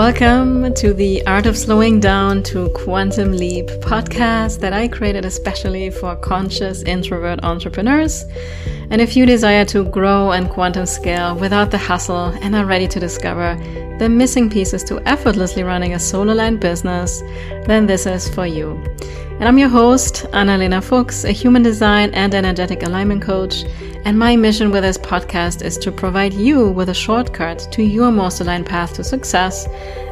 Welcome to the Art of Slowing Down to Quantum Leap podcast that I created especially for conscious introvert entrepreneurs. And if you desire to grow and quantum scale without the hustle and are ready to discover the missing pieces to effortlessly running a soul aligned business, then this is for you. And I'm your host, Analena Fuchs, a human design and energetic alignment coach. And my mission with this podcast is to provide you with a shortcut to your most aligned path to success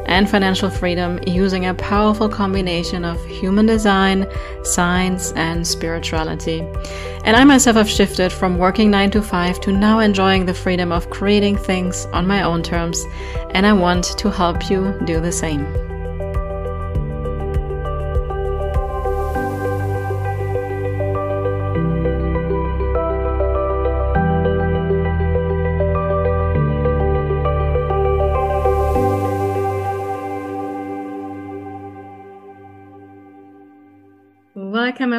and financial freedom using a powerful combination of human design, science, and spirituality. And I myself have shifted from working 9 to 5 to now enjoying the freedom of creating things on my own terms, and I want to help you do the same.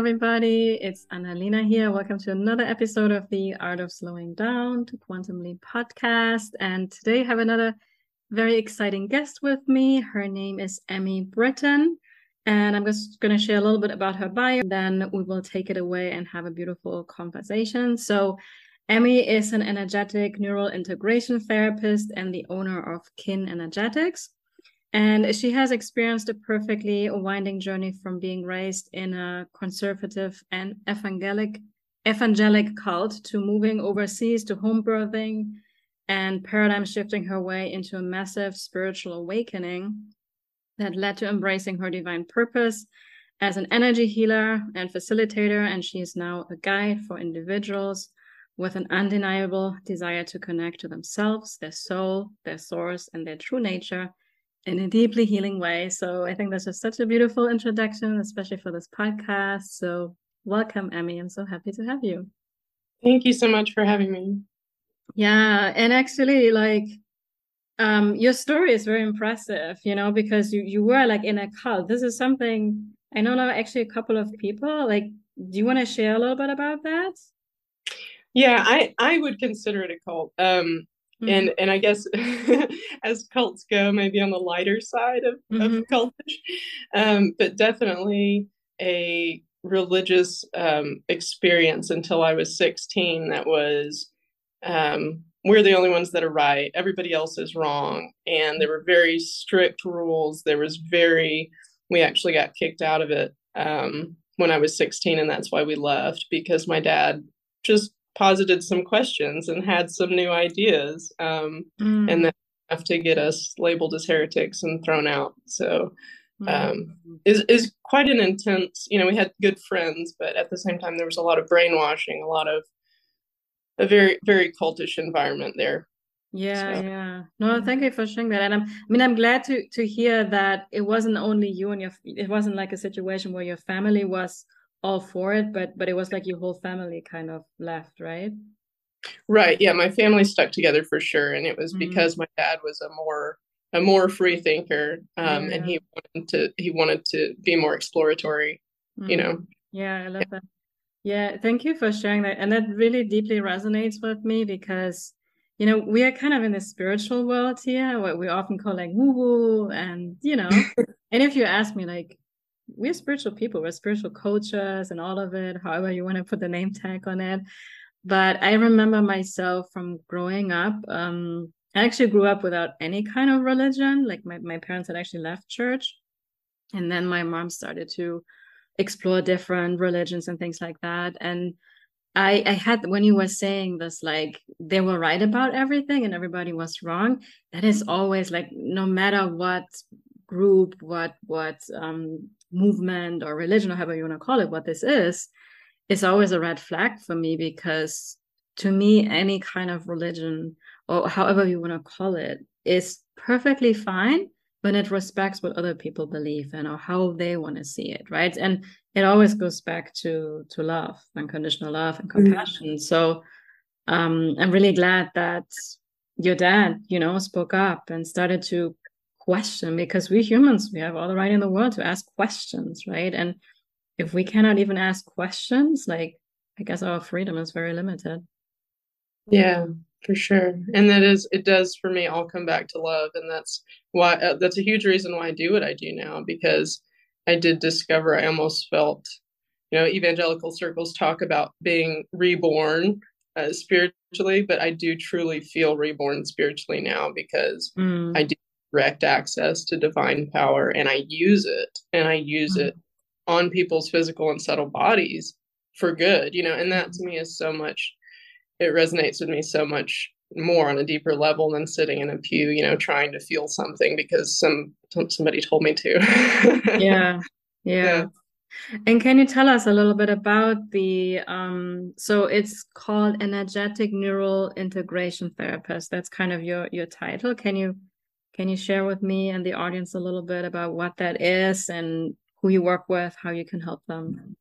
Everybody. It's Analena here. Welcome to another episode of the Art of Slowing Down to Quantum Leap podcast. And today I have another very exciting guest with me. Her name is Emmie Britton. And I'm just going to share a little bit about her bio. Then we will take it away and have a beautiful conversation. So, Emmie is an energetic neural integration therapist and the owner of Kin Energetics. And she has experienced a perfectly winding journey from being raised in a conservative and evangelic evangelic cult to moving overseas to home birthing and paradigm shifting her way into a massive spiritual awakening that led to embracing her divine purpose as an energy healer and facilitator. And she is now a guide for individuals with an undeniable desire to connect to themselves, their soul, their source, and their true nature in a deeply healing way. So I think that's just such a beautiful introduction, especially for this podcast. So welcome, Emmie. I'm so happy to have you. Thank you so much for having me. Yeah, and actually, like, um, your story is very impressive, you know, because you you were like in a cult. This is something I know now. Actually, a couple of people. Like, do you want to share a little bit about that? Yeah, I I would consider it a cult. Um, Mm-hmm. And and I guess as cults go, maybe on the lighter side of, mm-hmm. of cultish, um, but definitely a religious um, experience until I was 16 that was um, we're the only ones that are right, everybody else is wrong. And there were very strict rules. There was very, we actually got kicked out of it um, when I was 16, and that's why we left because my dad just posited some questions and had some new ideas um, mm. and then enough to get us labeled as heretics and thrown out so mm. um, is is quite an intense you know we had good friends but at the same time there was a lot of brainwashing a lot of a very very cultish environment there yeah so. yeah no thank you for sharing that and i'm i mean i'm glad to to hear that it wasn't only you and your it wasn't like a situation where your family was all for it, but but it was like your whole family kind of left, right? Right. Yeah, my family stuck together for sure, and it was mm-hmm. because my dad was a more a more free thinker, um, yeah. and he wanted to he wanted to be more exploratory. Mm-hmm. You know. Yeah, I love yeah. that. Yeah, thank you for sharing that, and that really deeply resonates with me because you know we are kind of in the spiritual world here, what we often call like woo woo, and you know, and if you ask me like we're spiritual people, we're spiritual coaches and all of it, however you want to put the name tag on it. But I remember myself from growing up. Um, I actually grew up without any kind of religion. Like my, my parents had actually left church. And then my mom started to explore different religions and things like that. And I, I had when you were saying this, like they were right about everything and everybody was wrong. That is always like no matter what group, what what um, movement or religion or however you want to call it what this is is always a red flag for me because to me any kind of religion or however you want to call it is perfectly fine when it respects what other people believe and or how they want to see it right and it always goes back to to love unconditional love and mm. compassion mm-hmm. so um i'm really glad that your dad you know spoke up and started to question because we humans we have all the right in the world to ask questions right? And if we cannot even ask questions like i guess our freedom is very limited. Yeah for sure. And that is it does for me all come back to love. And that's why uh, that's a huge reason why i do what i do now because i did discover i almost felt you know evangelical circles talk about being reborn uh, spiritually but i do truly feel reborn spiritually now because mm. i do direct access to divine power and i use it and i use mm. it on people's physical and subtle bodies for good you know and that to me is so much it resonates with me so much more on a deeper level than sitting in a pew you know trying to feel something because some somebody told me to. Yeah, yeah. Yeah. And can you tell us a little bit about the um so it's called energetic neural integration therapist. That's kind of your your title. Can you can you share with me and the audience a little bit about what that is and who you work with how you can help them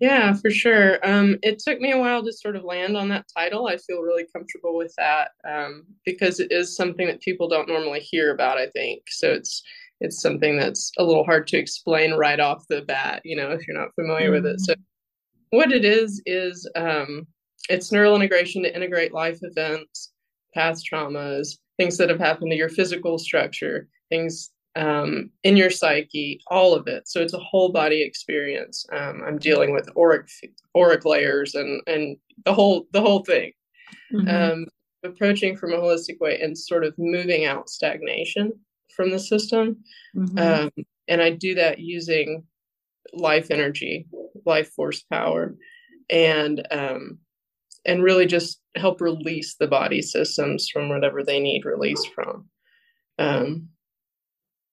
yeah, for sure. Um, it took me a while to sort of land on that title. I feel really comfortable with that um, because it is something that people don't normally hear about. I think so. It's it's something that's a little hard to explain right off the bat. You know, if you're not familiar mm-hmm. with it. So, what it is is um, it's neural integration to integrate life events, past traumas, things that have happened to your physical structure, things um, in your psyche, all of it. So it's a whole body experience. Um, I'm dealing with auric auric layers and and the whole the whole thing. Mm-hmm. Um, approaching from a holistic way and sort of moving out stagnation from the system. Mm-hmm. Um, and I do that using life energy, life force power, and um, and really just help release the body systems from whatever they need release from. Um,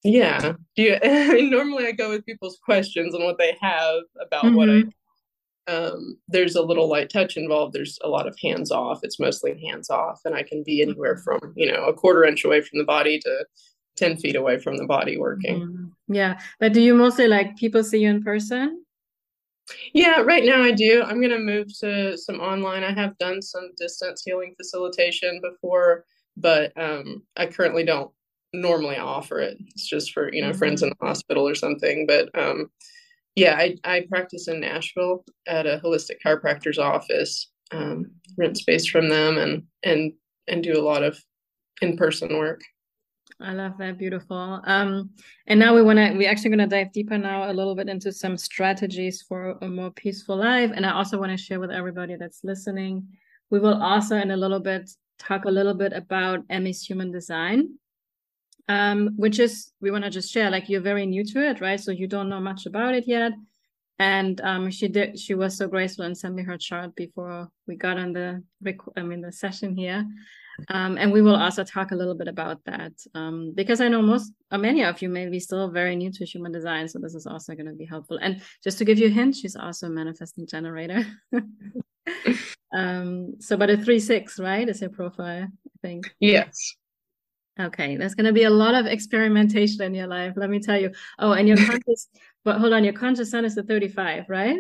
yeah. Do you, I mean, normally I go with people's questions and what they have about mm-hmm. what I. Mm-hmm. Um, there's a little light touch involved. There's a lot of hands off. It's mostly hands off, and I can be anywhere from you know a quarter inch away from the body to ten feet away from the body working. Mm-hmm. Yeah, but do you mostly like people see you in person? Yeah, right now I do. I'm going to move to some online. I have done some distance healing facilitation before, but um, I currently don't normally offer it. It's just for, you know, mm-hmm. friends in the hospital or something. But um, yeah, I, I practice in Nashville at a holistic chiropractor's office, um, rent space from them and, and, and do a lot of in-person work. I love that. Beautiful. Um, and now we want to, we're actually going to dive deeper now a little bit into some strategies for a more peaceful life. And I also want to share with everybody that's listening. We will also, in a little bit, talk a little bit about Emmie's human design um, which is we want to just share like you're very new to it right so you don't know much about it yet and um, she did she was so graceful and sent me her chart before we got on the i mean the session here um, and we will also talk a little bit about that um, because i know most uh, many of you may be still very new to human design so this is also going to be helpful and just to give you a hint she's also a manifesting generator um so but a three six right is your profile i think yes Okay, there's going to be a lot of experimentation in your life, let me tell you. Oh, and your conscious, but hold on, your conscious sun is the 35, right?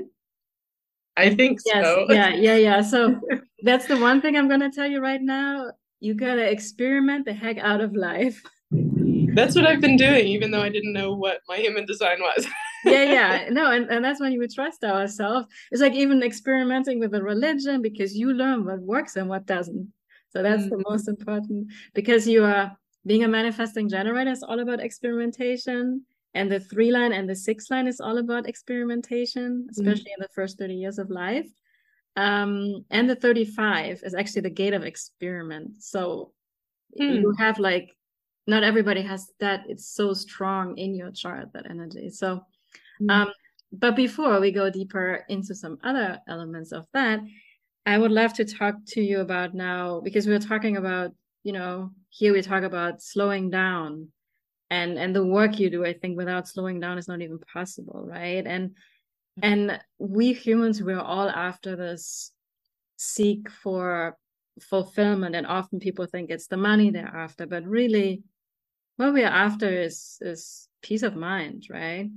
I think yes, so. yeah, yeah, yeah. So that's the one thing I'm going to tell you right now. You got to experiment the heck out of life. That's what I've been doing, even though I didn't know what my human design was. yeah, yeah. No, and, and that's when you would trust ourselves. It's like even experimenting with a religion because you learn what works and what doesn't. So that's mm-hmm. the most important because you are being a manifesting generator is all about experimentation and the three line and the six line is all about experimentation especially mm. in the first 30 years of life um, and the 35 is actually the gate of experiment. So mm. you have like not everybody has that. It's so strong in your chart that energy. So mm. um, but before we go deeper into some other elements of that i would love to talk to you about now because we're talking about you know here we talk about slowing down. And and the work you do i think without slowing down is not even possible right? And and we humans we're all after this seek for fulfillment and often people think it's the money they're after but really what we're after is is peace of mind right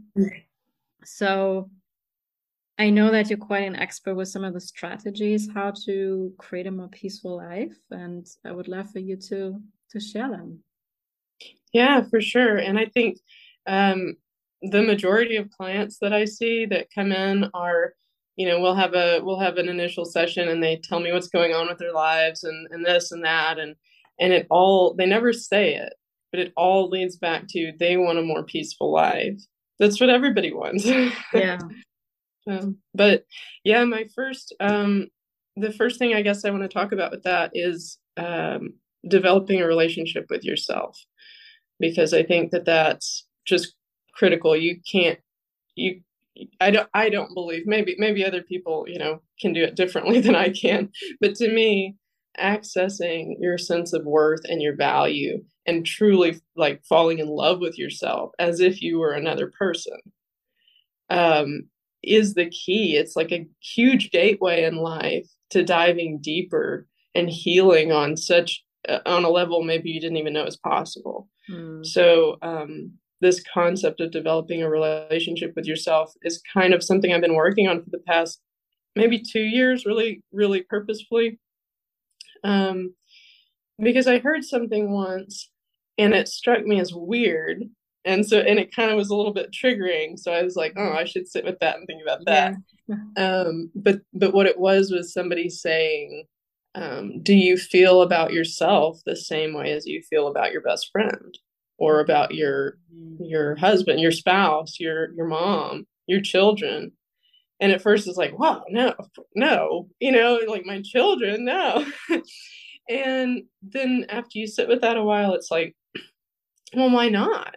so I know that you're quite an expert with some of the strategies how to create a more peaceful life, and I would love for you to to share them. Yeah, for sure. And I think um, the majority of clients that I see that come in are you know we'll have a we'll have an initial session and they tell me what's going on with their lives and and this and that. And and it all they never say it but it all leads back to they want a more peaceful life. That's what everybody wants. Yeah. Um, but yeah my first um the first thing i guess i want to talk about with that is um developing a relationship with yourself because i think that that's just critical. You can't you I don't I don't believe maybe maybe other people you know can do it differently than I can but to me accessing your sense of worth and your value and truly like falling in love with yourself as if you were another person um, is the key. It's like a huge gateway in life to diving deeper and healing on such uh, on a level maybe you didn't even know was possible. Mm. so um, this concept of developing a relationship with yourself is kind of something I've been working on for the past maybe two years, really, really purposefully. Um, because I heard something once and it struck me as weird. And so, and it kind of was a little bit triggering. So I was like, oh, I should sit with that and think about that. Yeah. um, but, but what it was was somebody saying, um, do you feel about yourself the same way as you feel about your best friend? Or about your your husband, your spouse, your your mom, your children. And at first it's like, wow, no, no, you know, like my children, no. and then after you sit with that a while, it's like, well, why not?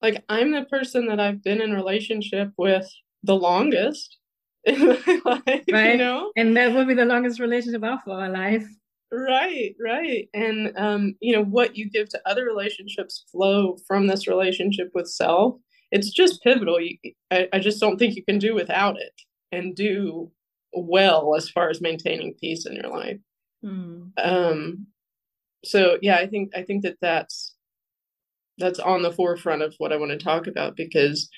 Like I'm the person that I've been in relationship with the longest in my life, right. you know? And that will be the longest relationship of our life. Right, right. And um, you know, what you give to other relationships flow from this relationship with self. It's just pivotal. You, I, I just don't think you can do without it and do well as far as maintaining peace in your life. Mm. Um, so yeah, I think I think that that's that's on the forefront of what I want to talk about because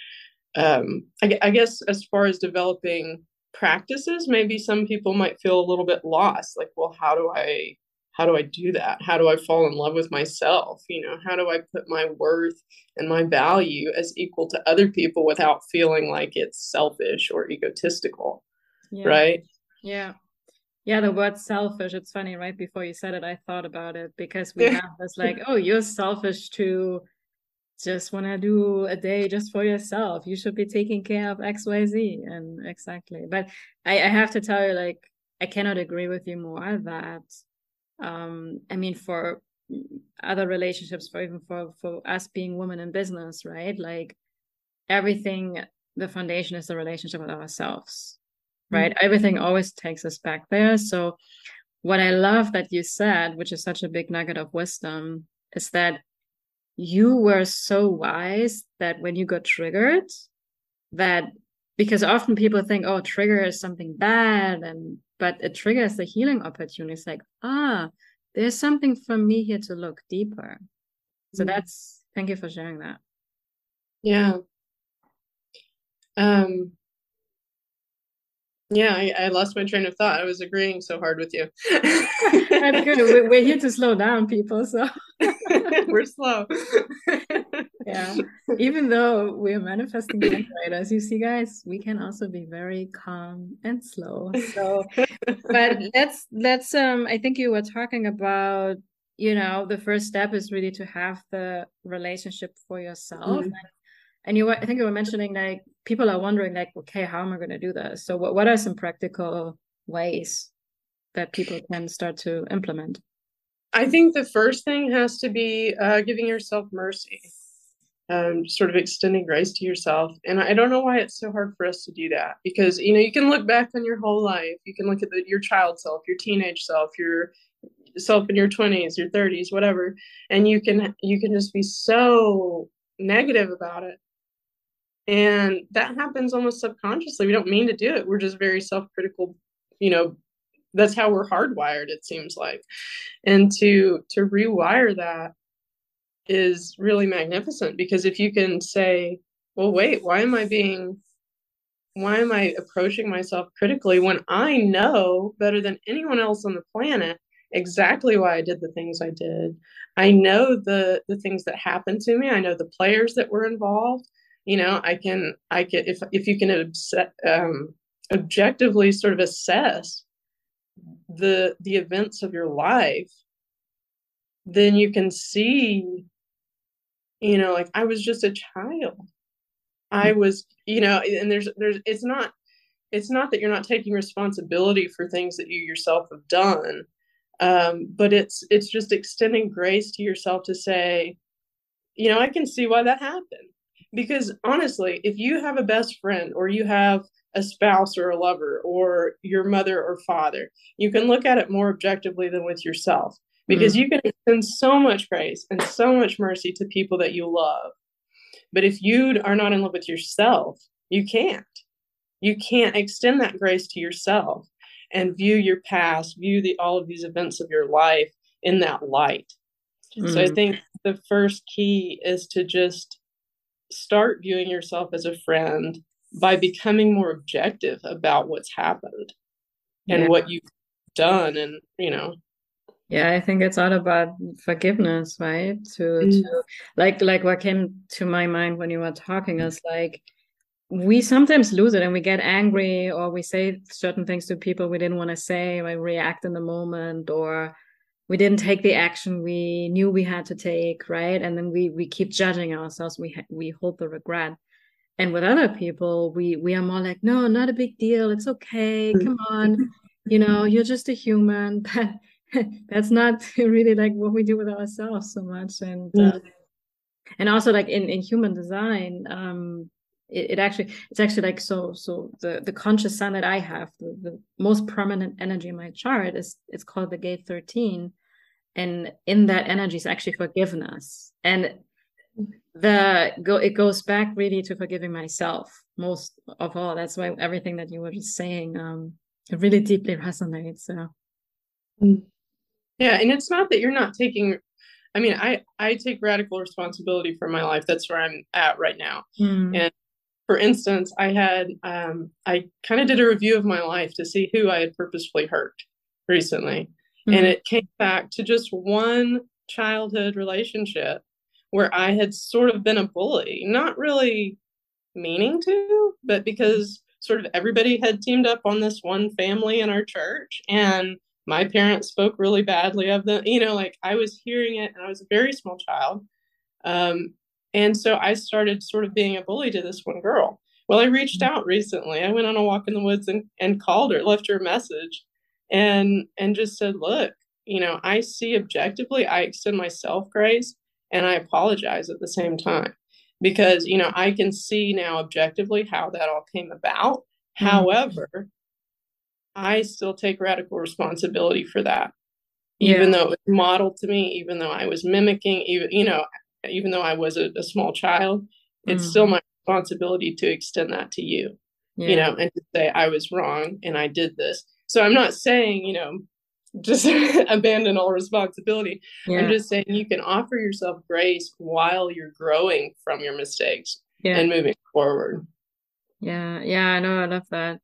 um, I, I guess as far as developing practices maybe some people might feel a little bit lost like well how do i how do i do that? How do i fall in love with myself? You know how do i put my worth and my value as equal to other people without feeling like it's selfish or egotistical? Yeah. right? Yeah. Yeah the word selfish it's funny right before you said it i thought about it because we have this like oh you're selfish to just want to do a day just for yourself. You should be taking care of xyz and exactly. But I, I have to tell you like i cannot agree with you more that um i mean for other relationships for even for for us being women in business right? Like everything the foundation is the relationship with ourselves right? Mm-hmm. everything always takes us back there. So what i love that you said which is such a big nugget of wisdom is that you were so wise that when you got triggered that because often people think oh trigger is something bad and but a trigger is a healing opportunity it's like ah there's something for me here to look deeper. So mm-hmm. that's thank you for sharing that. Yeah. Um yeah, I, I, lost my train of thought. I was agreeing so hard with you. That's good. We're here to slow down, people. So we're slow. yeah. Even though we're manifesting generators, you see, guys, we can also be very calm and slow. So, but let's let's um. I think you were talking about you know the first step is really to have the relationship for yourself. Mm-hmm and you i think you were mentioning like people are wondering like okay how am i going to do this? So what, what are some practical ways that people can start to implement? I think the first thing has to be uh, giving yourself mercy um, sort of extending grace to yourself. And i don't know why it's so hard for us to do that because you know you can look back on your whole life. You can look at the, your child self your teenage self your self in your 20s your 30s whatever and you can you can just be so negative about it and that happens almost subconsciously. We don't mean to do it. We're just very self-critical you know that's how we're hardwired it seems like. And to to rewire that is really magnificent because if you can say well wait why am i being why am i approaching myself critically when i know better than anyone else on the planet exactly why i did the things i did? I know the the things that happened to me. I know the players that were involved you know i can i can if if you can um, objectively sort of assess the the events of your life then you can see you know like i was just a child. I was you know and there's there's it's not it's not that you're not taking responsibility for things that you yourself have done um, but it's it's just extending grace to yourself to say you know i can see why that happened because honestly if you have a best friend or you have a spouse or a lover or your mother or father you can look at it more objectively than with yourself because mm-hmm. you can extend so much grace and so much mercy to people that you love but if you are not in love with yourself you can't you can't extend that grace to yourself and view your past view the all of these events of your life in that light mm-hmm. so i mm. think the first key is to just start viewing yourself as a friend by becoming more objective about what's happened and yeah. what you've done and you know yeah i think it's all about forgiveness right to, mm. to like like what came to my mind when you were talking is like we sometimes lose it and we get angry or we say certain things to people we didn't want to say or react in the moment or we didn't take the action we knew we had to take right? And then we we keep judging ourselves. We we hold the regret. And with other people we we are more like no not a big deal. It's okay. Come on. You know you're just a human. But that's not really like what we do with ourselves so much. And uh, and also like in in human design um it, it, actually it's actually like so so the the conscious sun that i have the, the most prominent energy in my chart is it's called the gate 13 and in that energy is actually forgiveness. And the go it goes back really to forgiving myself most of all. That's why everything that you were just saying um it really deeply resonates so. Mm. yeah and it's not that you're not taking i mean i i take radical responsibility for my life. That's where i'm at right now. Mm. and for instance i had um i kind of did a review of my life to see who i had purposefully hurt recently mm. and it came back to just one childhood relationship where I had sort of been a bully, not really meaning to, but because sort of everybody had teamed up on this one family in our church and my parents spoke really badly of them. You know, like I was hearing it and I was a very small child. Um, and so I started sort of being a bully to this one girl. Well, I reached out recently. I went on a walk in the woods and, and called her, left her a message and and just said, look, you know, I see objectively, I extend myself grace and I apologize at the same time because you know I can see now objectively how that all came about. Mm-hmm. However, I still take radical responsibility for that. Yeah. Even though it was modeled to me, even though I was mimicking, even you know, even though I was a, a small child, it's mm-hmm. still my responsibility to extend that to you. Yeah. You know, and to say I was wrong and I did this. So I'm not saying, you know, just abandon all responsibility. Yeah. I'm just saying you can offer yourself grace while you're growing from your mistakes yeah. and moving forward. Yeah, yeah, I know. I love that.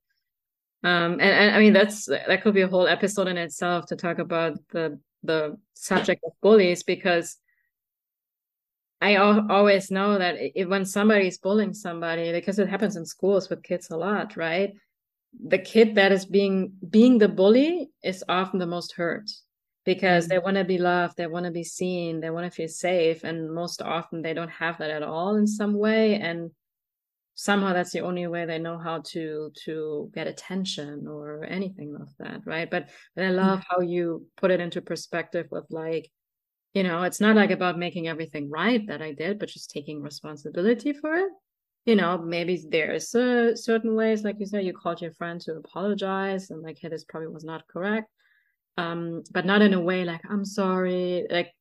Um, and, and I mean that's that could be a whole episode in itself to talk about the the subject of bullies because I al- always know that if, when somebody is bullying somebody, because it happens in schools with kids a lot, right? The kid that is being being the bully is often the most hurt because mm-hmm. they want to be loved they want to be seen they want to feel safe and most often they don't have that at all in some way and somehow that's the only way they know how to to get attention or anything like that right but but i love mm-hmm. how you put it into perspective with like you know it's not like about making everything right that i did but just taking responsibility for it you know, maybe there's uh, certain ways, like you said, you called your friend to apologize, and like, hey, this probably was not correct, um, but not in a way like I'm sorry, like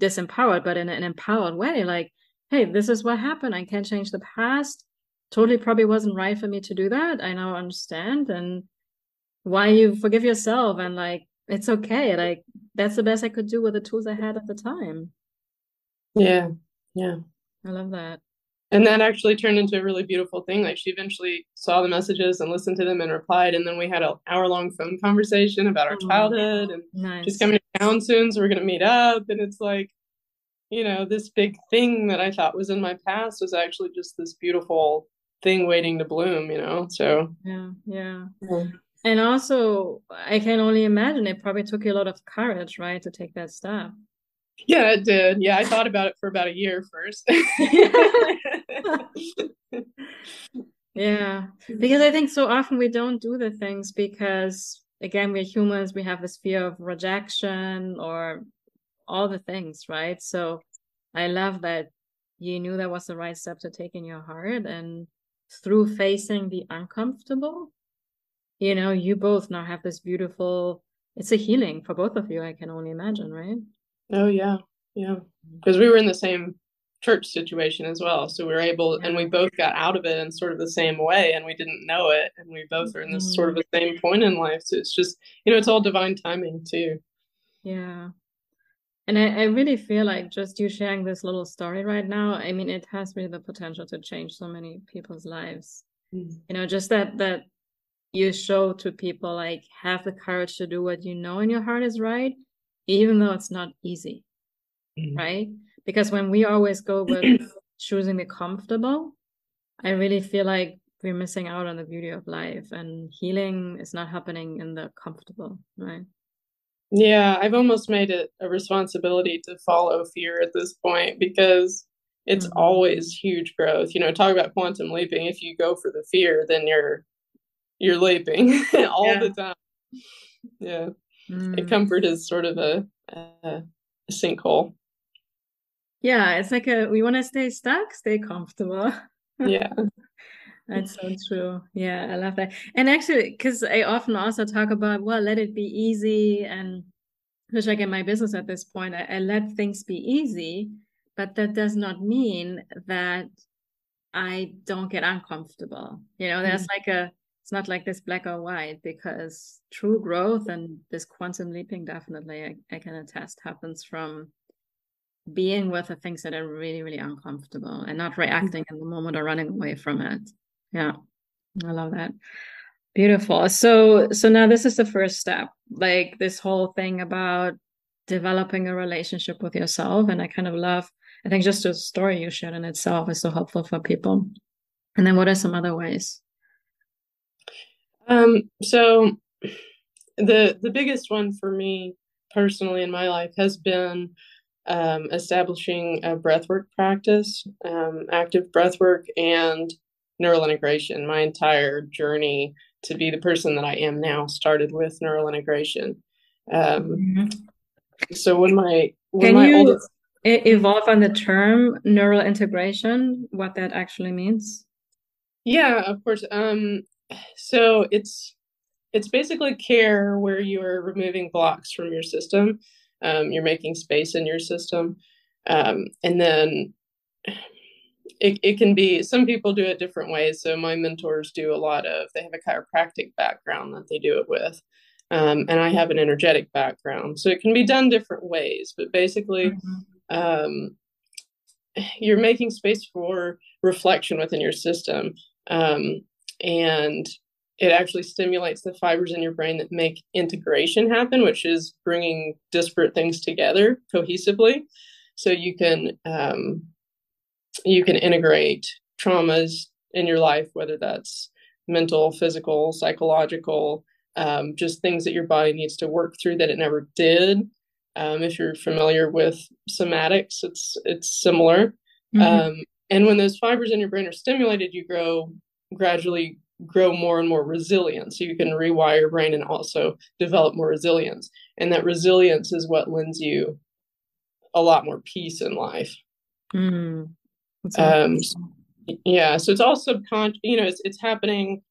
disempowered, but in an empowered way, like, hey, this is what happened. I can't change the past. Totally, probably wasn't right for me to do that. I now understand, and why you forgive yourself, and like, it's okay. Like, that's the best I could do with the tools I had at the time. Yeah, yeah, I love that and that actually turned into a really beautiful thing like she eventually saw the messages and listened to them and replied and then we had an hour long phone conversation about our oh, childhood and nice. she's coming to town soon so we're going to meet up and it's like you know this big thing that i thought was in my past was actually just this beautiful thing waiting to bloom, you know. So yeah, yeah. yeah. And also, I can only imagine it probably took you a lot of courage, right, to take that step. Yeah, it did. Yeah, I thought about it for about a year first. yeah, because I think so often we don't do the things because, again, we're humans, we have this fear of rejection or all the things, right? So I love that you knew that was the right step to take in your heart and through facing the uncomfortable you know you both now have this beautiful it's a healing for both of you i can only imagine right oh yeah yeah because we were in the same church situation as well so we were able and we both got out of it in sort of the same way and we didn't know it and we both are in this mm-hmm. sort of the same point in life so it's just you know it's all divine timing too yeah and I, I really feel like just you sharing this little story right now i mean it has really the potential to change so many people's lives mm-hmm. you know just that that you show to people like have the courage to do what you know in your heart is right even though it's not easy mm-hmm. right because when we always go with choosing the comfortable i really feel like we're missing out on the beauty of life and healing is not happening in the comfortable right yeah i've almost made it a responsibility to follow fear at this point because it's mm-hmm. always huge growth you know talk about quantum leaping if you go for the fear then you're you're leaping all yeah. the time. Yeah. Mm. comfort is sort of a, a, a sinkhole. Yeah, it's like a we want to stay stuck, stay comfortable. yeah. That's so true. Yeah, I love that. And actually, because I often also talk about, well, let it be easy. And which like in my business at this point, I, I let things be easy, but that does not mean that I don't get uncomfortable. You know, there's mm like a it's not like this black or white because true growth and this quantum leaping definitely I, I can attest happens from being with the things that are really really uncomfortable and not reacting in the moment or running away from it. Yeah i love that. Beautiful. So so now this is the first step like this whole thing about developing a relationship with yourself and i kind of love i think just the story you shared in itself is so helpful for people. And then what are some other ways um, so the the biggest one for me personally in my life has been um, establishing a breathwork practice, um, active breathwork, and neural integration. My entire journey to be the person that I am now started with neural integration. Um, mm-hmm. So when my when can my you oldest... evolve on the term neural integration? What that actually means? Yeah, of course. Um, so it's it's basically care where you are removing blocks from your system. Um, you're making space in your system, um, and then it, it can be some people do it different ways. So my mentors do a lot of they have a chiropractic background that they do it with. Um, and I have an energetic background. So it can be done different ways, but basically, mm-hmm. um, you're making space for reflection within your system. Um, and it actually stimulates the fibers in your brain that make integration happen, which is bringing disparate things together cohesively. So you can um, you can integrate traumas in your life, whether that's mental, physical, psychological, um, just things that your body needs to work through that it never did. Um, if you're familiar with somatics, it's it's similar. Mm-hmm. Um, and when those fibers in your brain are stimulated, you grow gradually grow more and more resilient. So you can rewire your brain and also develop more resilience. And that resilience is what lends you a lot more peace in life. Mm, um, yeah. So it's all subconscious, you know, it's, it's happening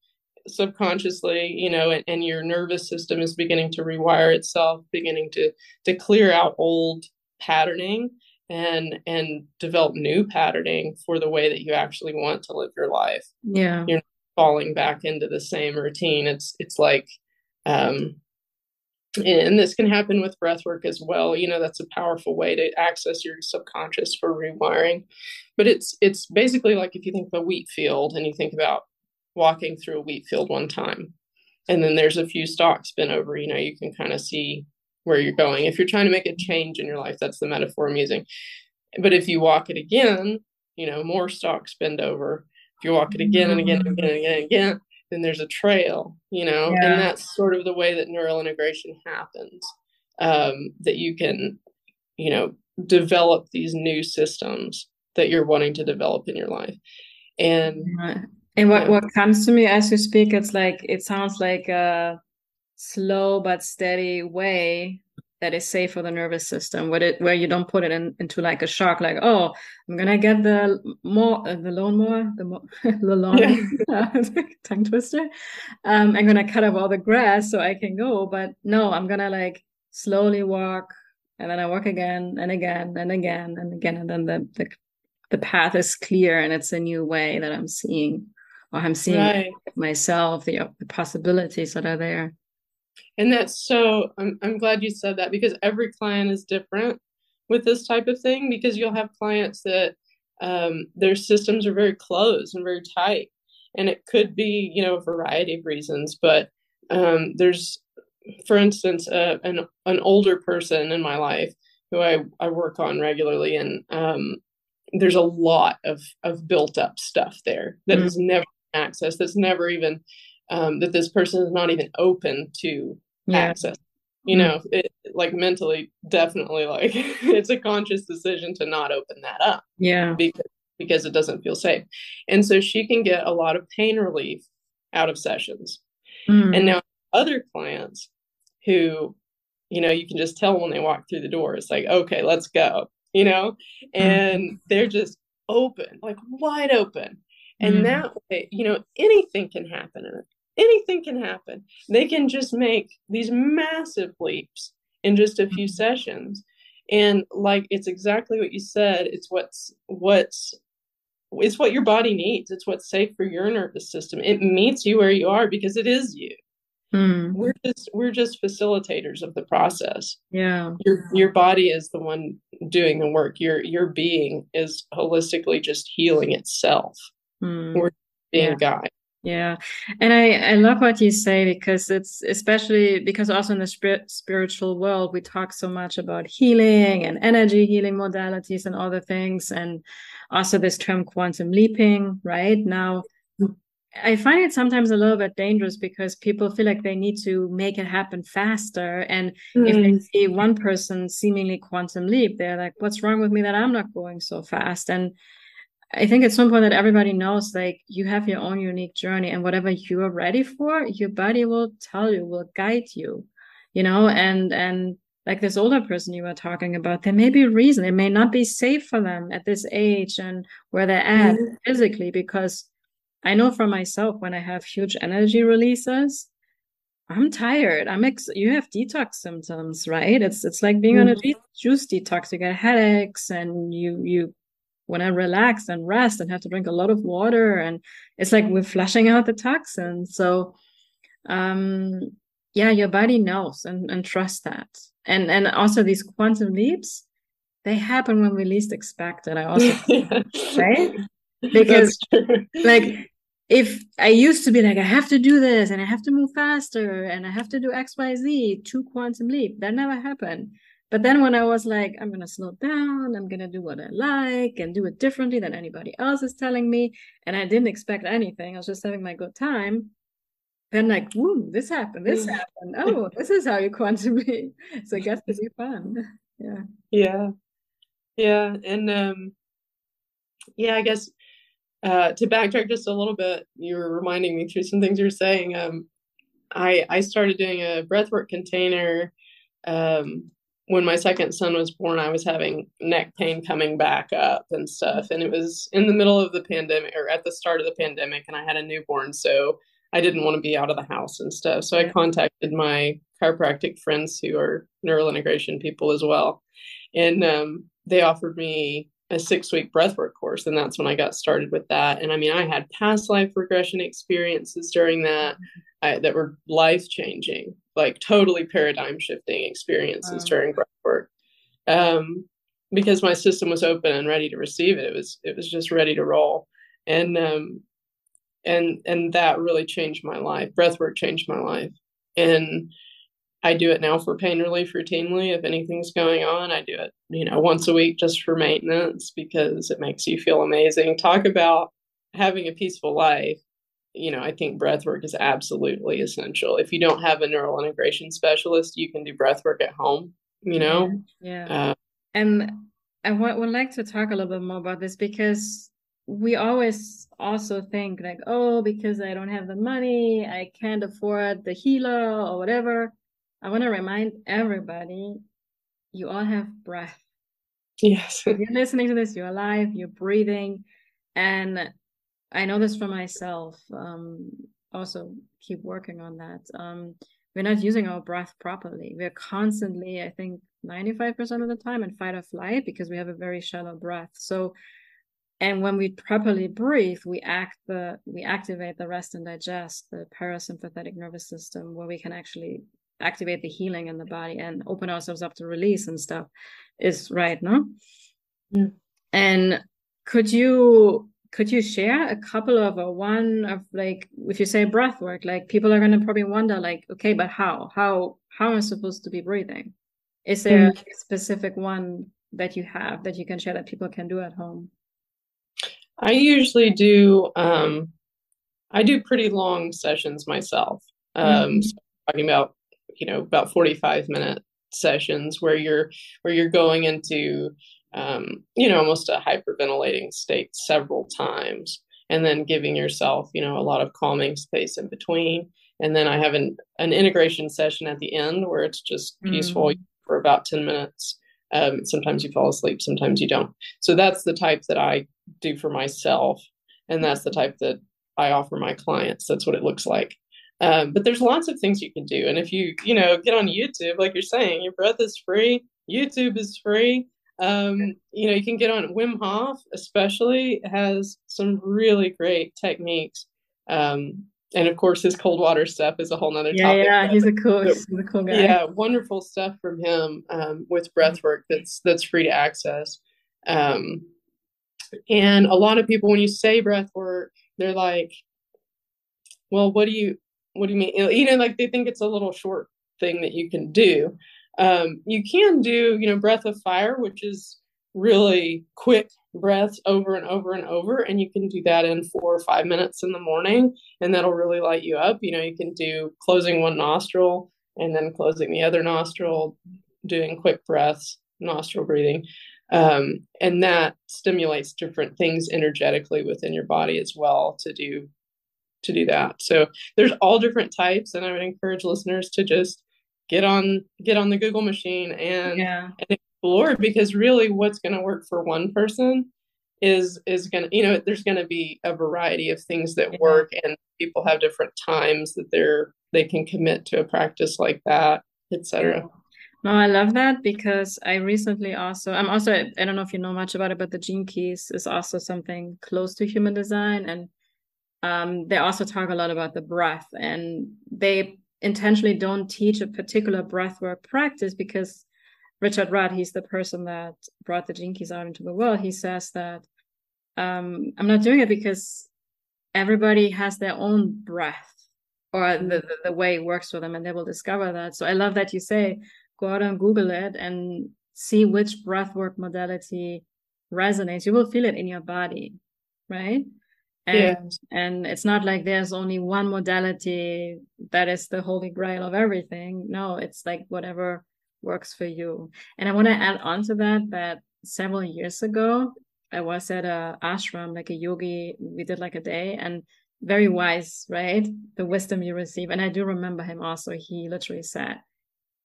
subconsciously, you know, and, and your nervous system is beginning to rewire itself, beginning to, to clear out old patterning and and develop new patterning for the way that you actually want to live your life. Yeah. You're falling back into the same routine. It's it's like um and this can happen with breath work as well. You know that's a powerful way to access your subconscious for rewiring. But it's it's basically like if you think of a wheat field and you think about walking through a wheat field one time and then there's a few stalks bent over you know you can kind of see where you're going. If you're trying to make a change in your life, that's the metaphor I'm using. But if you walk it again, you know, more stalks bend over. if you walk it again and again and again and again and again then there's a trail you know yeah. and that's sort of the way that neural integration happens um, that you can you know develop these new systems that you're wanting to develop in your life and and what, what comes to me as you speak it's like it sounds like a slow but steady way that is safe for the nervous system where it where you don't put it in, into like a shock like oh i'm gonna get the more uh, the lawnmower the, mo- the lawn yeah. tongue twister um i'm gonna cut up all the grass so i can go but no i'm gonna like slowly walk and then i walk again and again and again and again and then the the, the path is clear and it's a new way that i'm seeing or i'm seeing right. myself the, the possibilities that are there and that's so I'm, I'm glad you said that because every client is different with this type of thing because you'll have clients that um, their systems are very closed and very tight and it could be you know a variety of reasons but um, there's for instance uh, an, an older person in my life who I, I work on regularly and um, there's a lot of of built up stuff there that mm-hmm. is never accessed that's never even um, that this person is not even open to yeah. access you mm-hmm. know it, like mentally definitely like it's a conscious decision to not open that up yeah because because it doesn't feel safe and so she can get a lot of pain relief out of sessions mm. and now other clients who you know you can just tell when they walk through the door it's like okay let's go you know mm. and mm. they're just open like wide open and mm. that way you know anything can happen in it anything can happen. They can just make these massive leaps in just a few mm-hmm. sessions. And like it's exactly what you said, it's what's what's it's what your body needs. It's what's safe for your nervous system. It meets you where you are because it is you. Mm. We're just we're just facilitators of the process. Yeah. Your your body is the one doing the work. Your your being is holistically just healing itself. Mm. We're being yeah. guide. Yeah. And I, I love what you say because it's especially because also in the spirit, spiritual world, we talk so much about healing and energy healing modalities and other things. And also this term quantum leaping, right? Now, I find it sometimes a little bit dangerous because people feel like they need to make it happen faster. And mm. if they mm. see one person seemingly quantum leap, they're like, what's wrong with me that I'm not going so fast? And I think at some point that everybody knows like you have your own unique journey and whatever you are ready for, your body will tell you, will guide you, you know, and and like this older person you were talking about, there may be a reason. It may not be safe for them at this age and where they're at mm-hmm. physically, because I know for myself when I have huge energy releases, I'm tired. I'm ex- you have detox symptoms, right? It's it's like being mm-hmm. on a mm-hmm. juice detox. You get headaches and you you when I relax and rest and have to drink a lot of water and it's like we're flushing out the toxins. So um yeah, your body knows and, and trust that. And and also these quantum leaps, they happen when we least expect it. I also right? Because like if I used to be like, I have to do this and I have to move faster and I have to do XYZ, to quantum leap, that never happened. But then when I was like, I'm gonna slow down, I'm gonna do what I like and do it differently than anybody else is telling me, and I didn't expect anything. I was just having my good time. Then like, woo, this happened, this happened. Oh, this is how you quantum me. So I guess be fun. Yeah. Yeah. Yeah. And um yeah, I guess uh to backtrack just a little bit, you were reminding me through some things you were saying. Um I I started doing a breathwork container um when my second son was born, I was having neck pain coming back up and stuff. And it was in the middle of the pandemic or at the start of the pandemic, and I had a newborn. So I didn't want to be out of the house and stuff. So I contacted my chiropractic friends who are neural integration people as well. And um, they offered me a six week breathwork course. And that's when I got started with that. And I mean, I had past life regression experiences during that I, that were life changing like totally paradigm shifting experiences wow. during breath work um, because my system was open and ready to receive it. It was it was just ready to roll, and um, and and that really changed my life. Breath work changed my life, and I do it now for pain relief routinely. If anything's going on, I do it you know once a week just for maintenance because it makes you feel amazing. Talk about having a peaceful life, you know, I think breath work is absolutely essential. If you don't have a neural integration specialist, you can do breath work at home, you know? Yeah. yeah. Uh, and I w- would like to talk a little bit more about this because we always also think like, oh, because I don't have the money, I can't afford the healer or whatever. I want to remind everybody you all have breath. Yes. you're listening to this, you're alive, you're breathing. And I know this for myself. Um, also keep working on that. Um, we're not using our breath properly. We're constantly, I think, 95% of the time in fight or flight because we have a very shallow breath. So, and when we properly breathe, we act the we activate the rest and digest, the parasympathetic nervous system, where we can actually activate the healing in the body and open ourselves up to release and stuff. Is right, no? Yeah. And could you could you share a couple of or one of like if you say breath work like people are going to probably wonder like okay but how how how am i supposed to be breathing is there mm. a specific one that you have that you can share that people can do at home i usually do um i do pretty long sessions myself um mm. so talking about you know about 45 minute sessions where you're where you're going into um, you know, almost a hyperventilating state several times, and then giving yourself, you know, a lot of calming space in between. And then I have an, an integration session at the end where it's just peaceful mm. for about 10 minutes. Um, sometimes you fall asleep, sometimes you don't. So that's the type that I do for myself. And that's the type that I offer my clients. That's what it looks like. Um, but there's lots of things you can do. And if you, you know, get on YouTube, like you're saying, your breath is free, YouTube is free. Um, you know, you can get on Wim Hof, especially has some really great techniques. Um, and of course, his cold water stuff is a whole nother yeah, topic. Yeah, he's a cool, he's a cool guy. Yeah, wonderful stuff from him um, with breath work that's that's free to access. Um, and a lot of people, when you say breath work, they're like, "Well, what do you what do you mean?" You know, like they think it's a little short thing that you can do. Um, you can do, you know, breath of fire, which is really quick breaths over and over and over. And you can do that in four or five minutes in the morning, and that'll really light you up. You know, you can do closing one nostril and then closing the other nostril, doing quick breaths, nostril breathing. Um, and that stimulates different things energetically within your body as well to do to do that. So there's all different types, and I would encourage listeners to just get on get on the Google machine and, yeah. and explore because really what's going to work for one person is is going to you know there's going to be a variety of things that work and people have different times that they're they can commit to a practice like that etc no i love that because i recently also i'm also i don't know if you know much about it but the gene keys is also something close to human design and um, they also talk a lot about the breath and they intentionally don't teach a particular breathwork practice because Richard Rudd, he's the person that brought the Gene Keys out into the world. He says that um, I'm not doing it because everybody has their own breath or the, the, the, way it works for them and they will discover that. So I love that you say, go out and Google it and see which breathwork modality resonates. You will feel it in your body, right? And yeah. and it's not like there's only one modality that is the holy grail of everything. No it's like whatever works for you. And i want to add on to that that several years ago i was at a ashram like a yogi we did like a day and very mm-hmm. wise right? The wisdom you receive. And i do remember him also. He literally said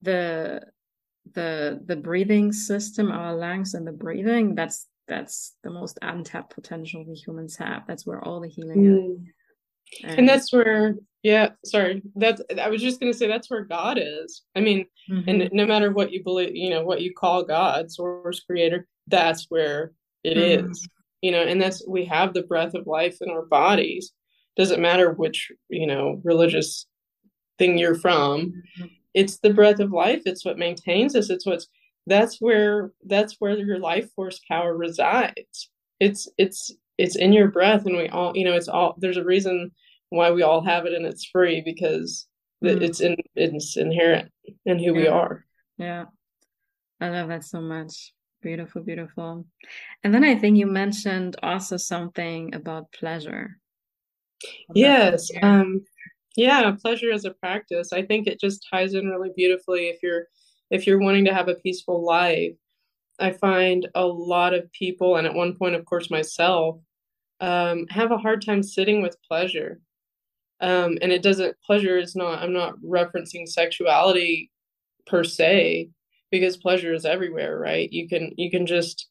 the the the breathing system our lungs and the breathing that's that's the most untapped potential we humans have. That's where all the healing mm. is. And, and, that's where, yeah, sorry, that's, I was just going to say that's where God is. I mean, mm-hmm. and no matter what you believe, you know, what you call God, source creator, that's where it mm. is, you know, and that's, we have the breath of life in our bodies. Doesn't matter which, you know, religious thing you're from. Mm-hmm. It's the breath of life. It's what maintains us. It's what's that's where that's where your life force power resides it's it's it's in your breath and we all you know it's all there's a reason why we all have it and it's free because mm. it's in it's inherent in who yeah. we are yeah i love that so much Beautiful, beautiful. And then I think you mentioned also something about pleasure. Yes. Um, yeah, pleasure as a practice. I think it just ties in really beautifully if you're if you're wanting to have a peaceful life. I find a lot of people, and at one point, of course, myself, um, have a hard time sitting with pleasure. Um, and it doesn't, pleasure is not, I'm not referencing sexuality per se, because pleasure is everywhere, right? You can, you can just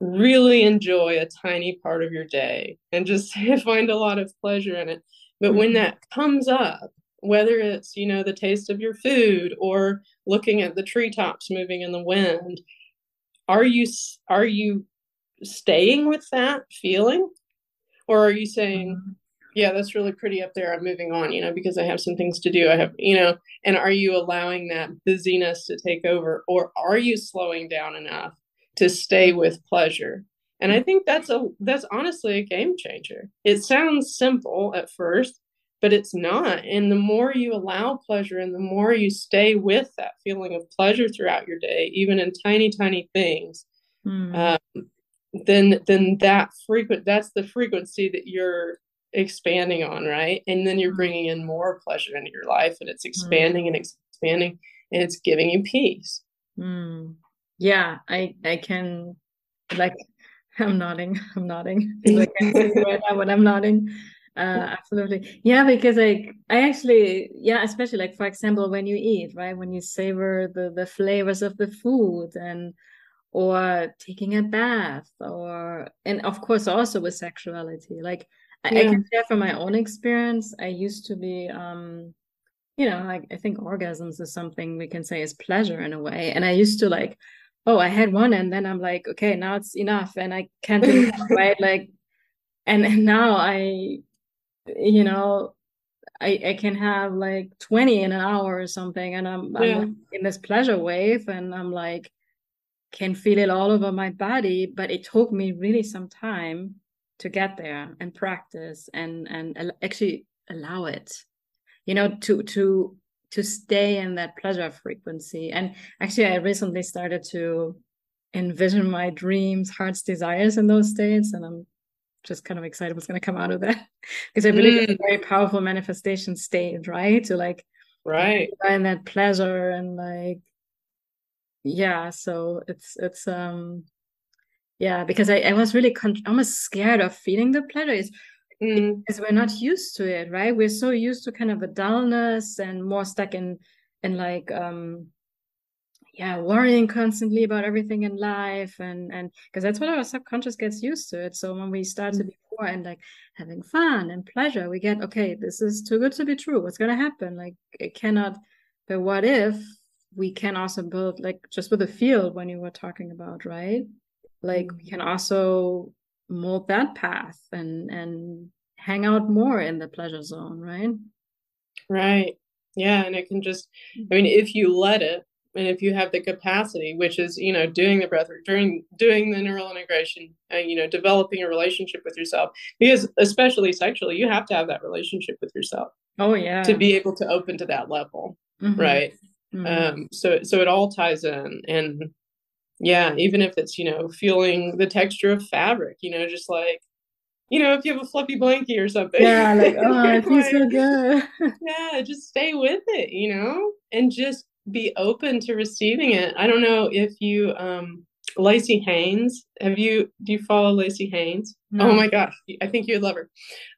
really enjoy a tiny part of your day and just find a lot of pleasure in it. But when mm-hmm. that comes up, whether it's, you know, the taste of your food or looking at the treetops moving in the wind, are you are you staying with that feeling? Or are you saying mm-hmm. yeah that's really pretty up there i'm moving on you know because i have some things to do i have you know and are you allowing that busyness to take over? Or are you slowing down enough to stay with pleasure? And i think that's a that's honestly a game changer. It sounds simple at first but it's not and the more you allow pleasure and the more you stay with that feeling of pleasure throughout your day even in tiny tiny things mm. um, then then that frequent that's the frequency that you're expanding on right and then you're mm. bringing in more pleasure into your life and it's expanding mm. and expanding and it's giving you peace mm. yeah i i can like i'm nodding i'm nodding i can see right now when i'm nodding uh absolutely. Yeah because like i actually yeah especially like for example when you eat right when you savor the the flavors of the food and or taking a bath or and of course also with sexuality. Like I. I can share from my own experience. I used to be um you know like i think orgasms is something we can say is pleasure in a way. And i used to like oh i had one and then i'm like okay now it's enough and i can't do it right? Like and, and now i you know I, I can have like 20 in an hour or something and I'm, yeah. I'm in this pleasure wave and i'm like can feel it all over my body but it took me really some time to get there and practice and and actually allow it you know to to to stay in that pleasure frequency and actually i recently started to envision my dreams heart's desires in those states and i'm just kind of excited what's going to come out of that. Because i believe mm. it's a very powerful manifestation state right? To like right. find that pleasure and like yeah so it's it's um yeah because i, I was really con- almost scared of feeling the pleasure. Is mm. because we're not used to it right? We're so used to kind of a dullness and more stuck in in like um yeah worrying constantly about everything in life and and because that's what our subconscious gets used to it. So when we start to mm. be poor and like having fun and pleasure we get okay this is too good to be true. What's going to happen? Like it cannot but what if we can also build like just with the field when you were talking about right? Like we can also mold that path and and hang out more in the pleasure zone right? Right. Yeah and it can just i mean if you let it and if you have the capacity which is you know doing the breath work doing doing the neural integration and you know developing a relationship with yourself because especially sexually you have to have that relationship with yourself oh yeah to be able to open to that level mm-hmm. right Mm-hmm. Um, so so it all ties in, and yeah, even if it's you know feeling the texture of fabric, you know, just like you know, if you have a fluffy blankie or something. Yeah, like oh, it feels so good. yeah, just stay with it, you know, and just be open to receiving it. I don't know if you um Lacey Haynes. Have you do you follow Lacey Haynes? No. Oh my gosh, I think you'd love her.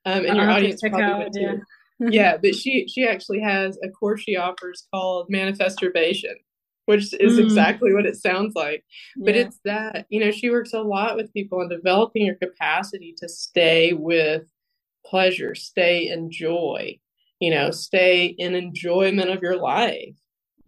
Um, and your audience probably out, would too. Yeah. yeah, but she she actually has a course she offers called Manifesturbation, which is mm. exactly what it sounds like. But yeah. it's that, you know, she works a lot with people on developing your capacity to stay with pleasure, stay in joy, you know, stay in enjoyment of your life.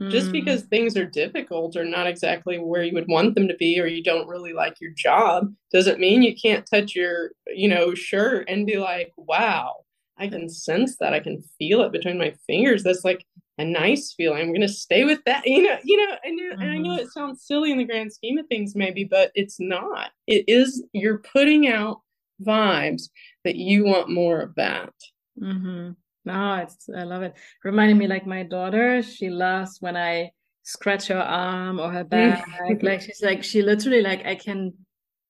Mm. Just because things are difficult or not exactly where you would want them to be, or you don't really like your job, doesn't mean you can't touch your, you know, shirt and be like, wow, I can sense that. I can feel it between my fingers. That's like a nice feeling. I'm gonna stay with that. You know, you know, I know, mm-hmm. and I know it sounds silly in the grand scheme of things, maybe, but it's not. It is. You're putting out vibes that you want more of that. Mm-hmm. No, it's I love it. Reminding me like my daughter. She loves when I scratch her arm or her back. like she's like she literally like I can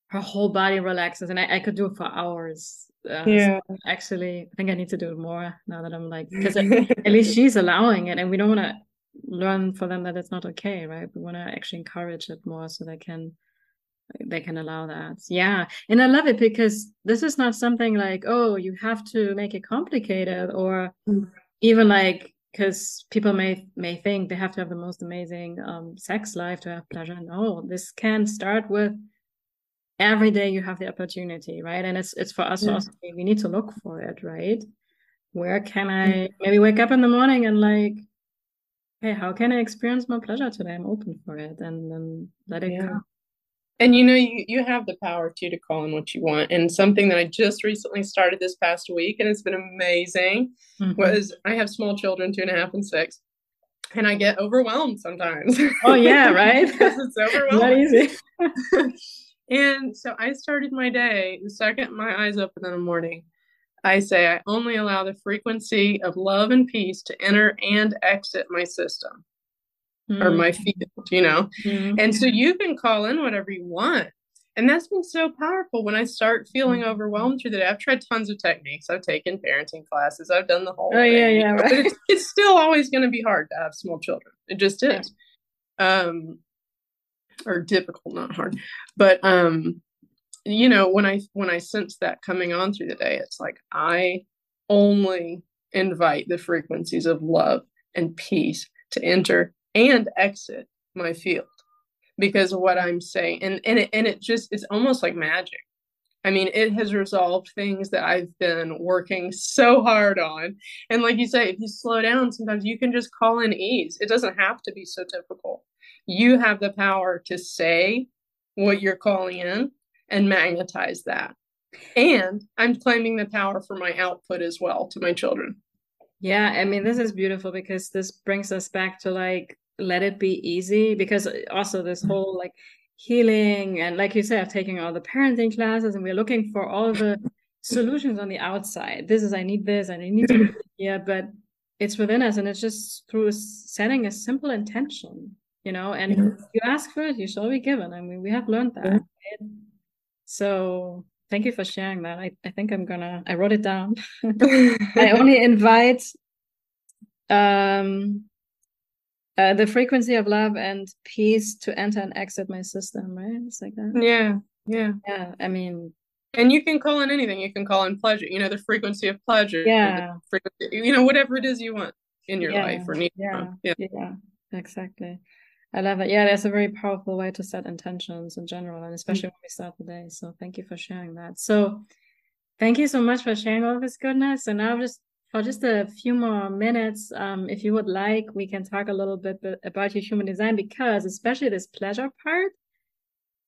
her whole body relaxes and I, I could do it for hours. Uh, yeah. So actually, I think I need to do it more now that I'm like because at least she's allowing it and we don't want to learn for them that it's not okay, right? We want to actually encourage it more so they can they can allow that. Yeah. And I love it because this is not something like, oh, you have to make it complicated or mm. even like because people may may think they have to have the most amazing um, sex life to have pleasure. No, this can start with every day you have the opportunity, right? And it's it's for us yeah. also we need to look for it, right? Where can I maybe wake up in the morning and like, hey, how can I experience more pleasure today? I'm open for it, and then let it yeah. come. And you know, you, you have the power too to call in what you want. And something that I just recently started this past week, and it's been amazing, mm-hmm. was I have small children, two and a half and six, and I get overwhelmed sometimes. Oh yeah, right. because it's overwhelming. Not easy. and so I started my day the second my eyes open in the morning. I say I only allow the frequency of love and peace to enter and exit my system mm-hmm. or my field, you know? Mm-hmm. And so you can call in whatever you want. And that's been so powerful when I start feeling mm-hmm. overwhelmed through the day. I've tried tons of techniques. I've taken parenting classes. I've done the whole oh, thing. yeah, yeah. Right. But it's, it's still always going to be hard to have small children. It just is. Yeah. Um, or difficult, not hard. But um, you know, when I when I sense that coming on through the day, it's like I only invite the frequencies of love and peace to enter and exit my field because of what I'm saying. And and it, and it just it's almost like magic. I mean, it has resolved things that I've been working so hard on. And like you say, if you slow down, sometimes you can just call in ease. It doesn't have to be so difficult. You have the power to say what you're calling in and magnetize that. And I'm claiming the power for my output as well to my children. Yeah, I mean, this is beautiful because this brings us back to like let it be easy because also this mm-hmm. whole like healing and like you said i've taken all the parenting classes and we're looking for all the solutions on the outside this is i need this and i need to yeah but it's within us and it's just through setting a simple intention you know and yeah. you ask for it you shall be given i mean we have learned that yeah. right? so thank you for sharing that I, I think i'm gonna i wrote it down i only invite um uh, the frequency of love and peace to enter and exit my system, right? It's like that. Yeah, yeah, yeah. I mean, and you can call in anything. You can call in pleasure. You know, the frequency of pleasure. Yeah. Frequency, you know, whatever it is you want in your yeah. life or need. Yeah. yeah. Yeah. Exactly. I love it. Yeah, that's a very powerful way to set intentions in general, and especially mm-hmm. when we start the day. So thank you for sharing that. So thank you so much for sharing all of this goodness. And now I'm just for just a few more minutes, um, if you would like, we can talk a little bit about your human design because, especially this pleasure part,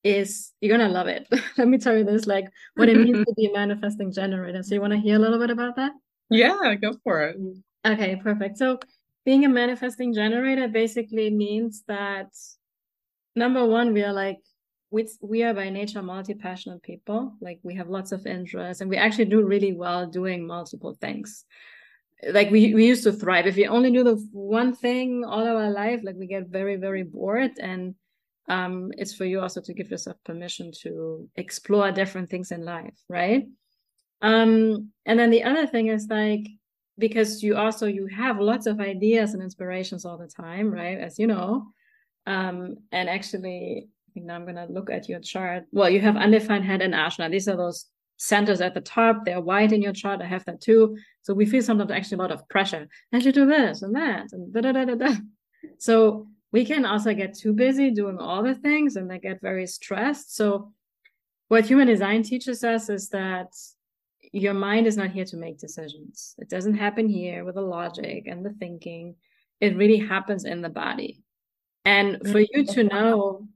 is you're gonna love it. Let me tell you this, like what it means to be a manifesting generator. So you want to hear a little bit about that? Yeah, go for it. Okay, perfect. So being a manifesting generator basically means that number one, we are like we we are by nature multi-passionate people like we have lots of interests and we actually do really well doing multiple things like we, we used to thrive. If we only do the one thing all of our life like we get very very bored. And um it's for you also to give yourself permission to explore different things in life right? Um and then the other thing is like because you also you have lots of ideas and inspirations all the time right? As you know. Um and actually I think now I'm to look at your chart. Well, you have undefined head and ajna. These are those centers at the top. They're white in your chart. I have that too. So we feel sometimes actually a lot of pressure. I should do this and that and da da da da da. So we can also get too busy doing all the things and they get very stressed. So what human design teaches us is that your mind is not here to make decisions. It doesn't happen here with the logic and the thinking. It really happens in the body. And for you to know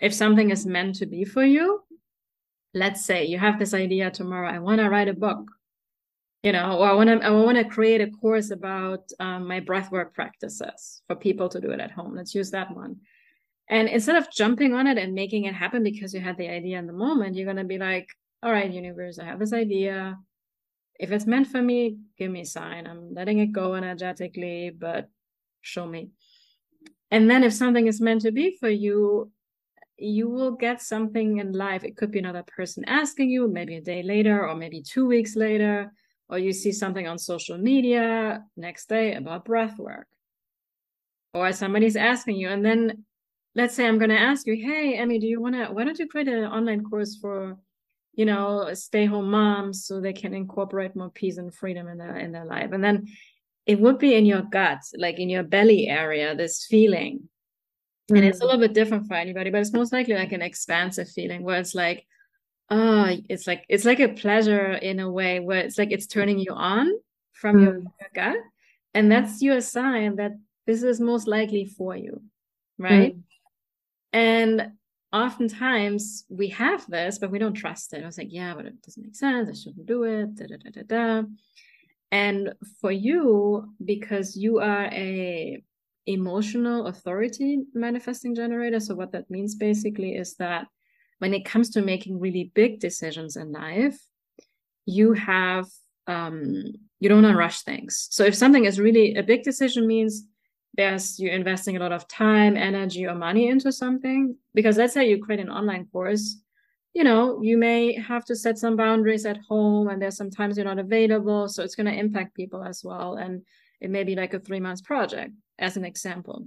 if something is meant to be for you, let's say you have this idea tomorrow, I want to write a book, you know, or I want to I want to create a course about um, my breathwork practices for people to do it at home. Let's use that one. And instead of jumping on it and making it happen because you had the idea in the moment, you're gonna be like, all right, universe, I have this idea. If it's meant for me, give me a sign. I'm letting it go energetically, but show me. and then if something is meant to be for you you will get something in life. It could be another person asking you maybe a day later or maybe two weeks later or you see something on social media next day about breath work or somebody's asking you and then let's say i'm going to ask you hey Emmie do you want to why don't you create an online course for you know stay home moms so they can incorporate more peace and freedom in their in their life? And then it would be in your gut like in your belly area this feeling mm. and it's a mm. little bit different for anybody but it's most likely like an expansive feeling where it's like oh it's like it's like a pleasure in a way where it's like it's turning you on from mm. your, your gut and that's your sign that this is most likely for you right mm. and oftentimes we have this but we don't trust it i was like yeah but it doesn't make sense i shouldn't do it da, da, da, da, da. and for you because you are a emotional authority manifesting generator so what that means basically is that when it comes to making really big decisions in life, you have um, you don't want to rush things. So if something is really a big decision means there's you're investing a lot of time, energy, or money into something. Because let's say you create an online course, you know, you may have to set some boundaries at home and there's sometimes you're not available. So it's going to impact people as well. And it may be like a three months project, as an example.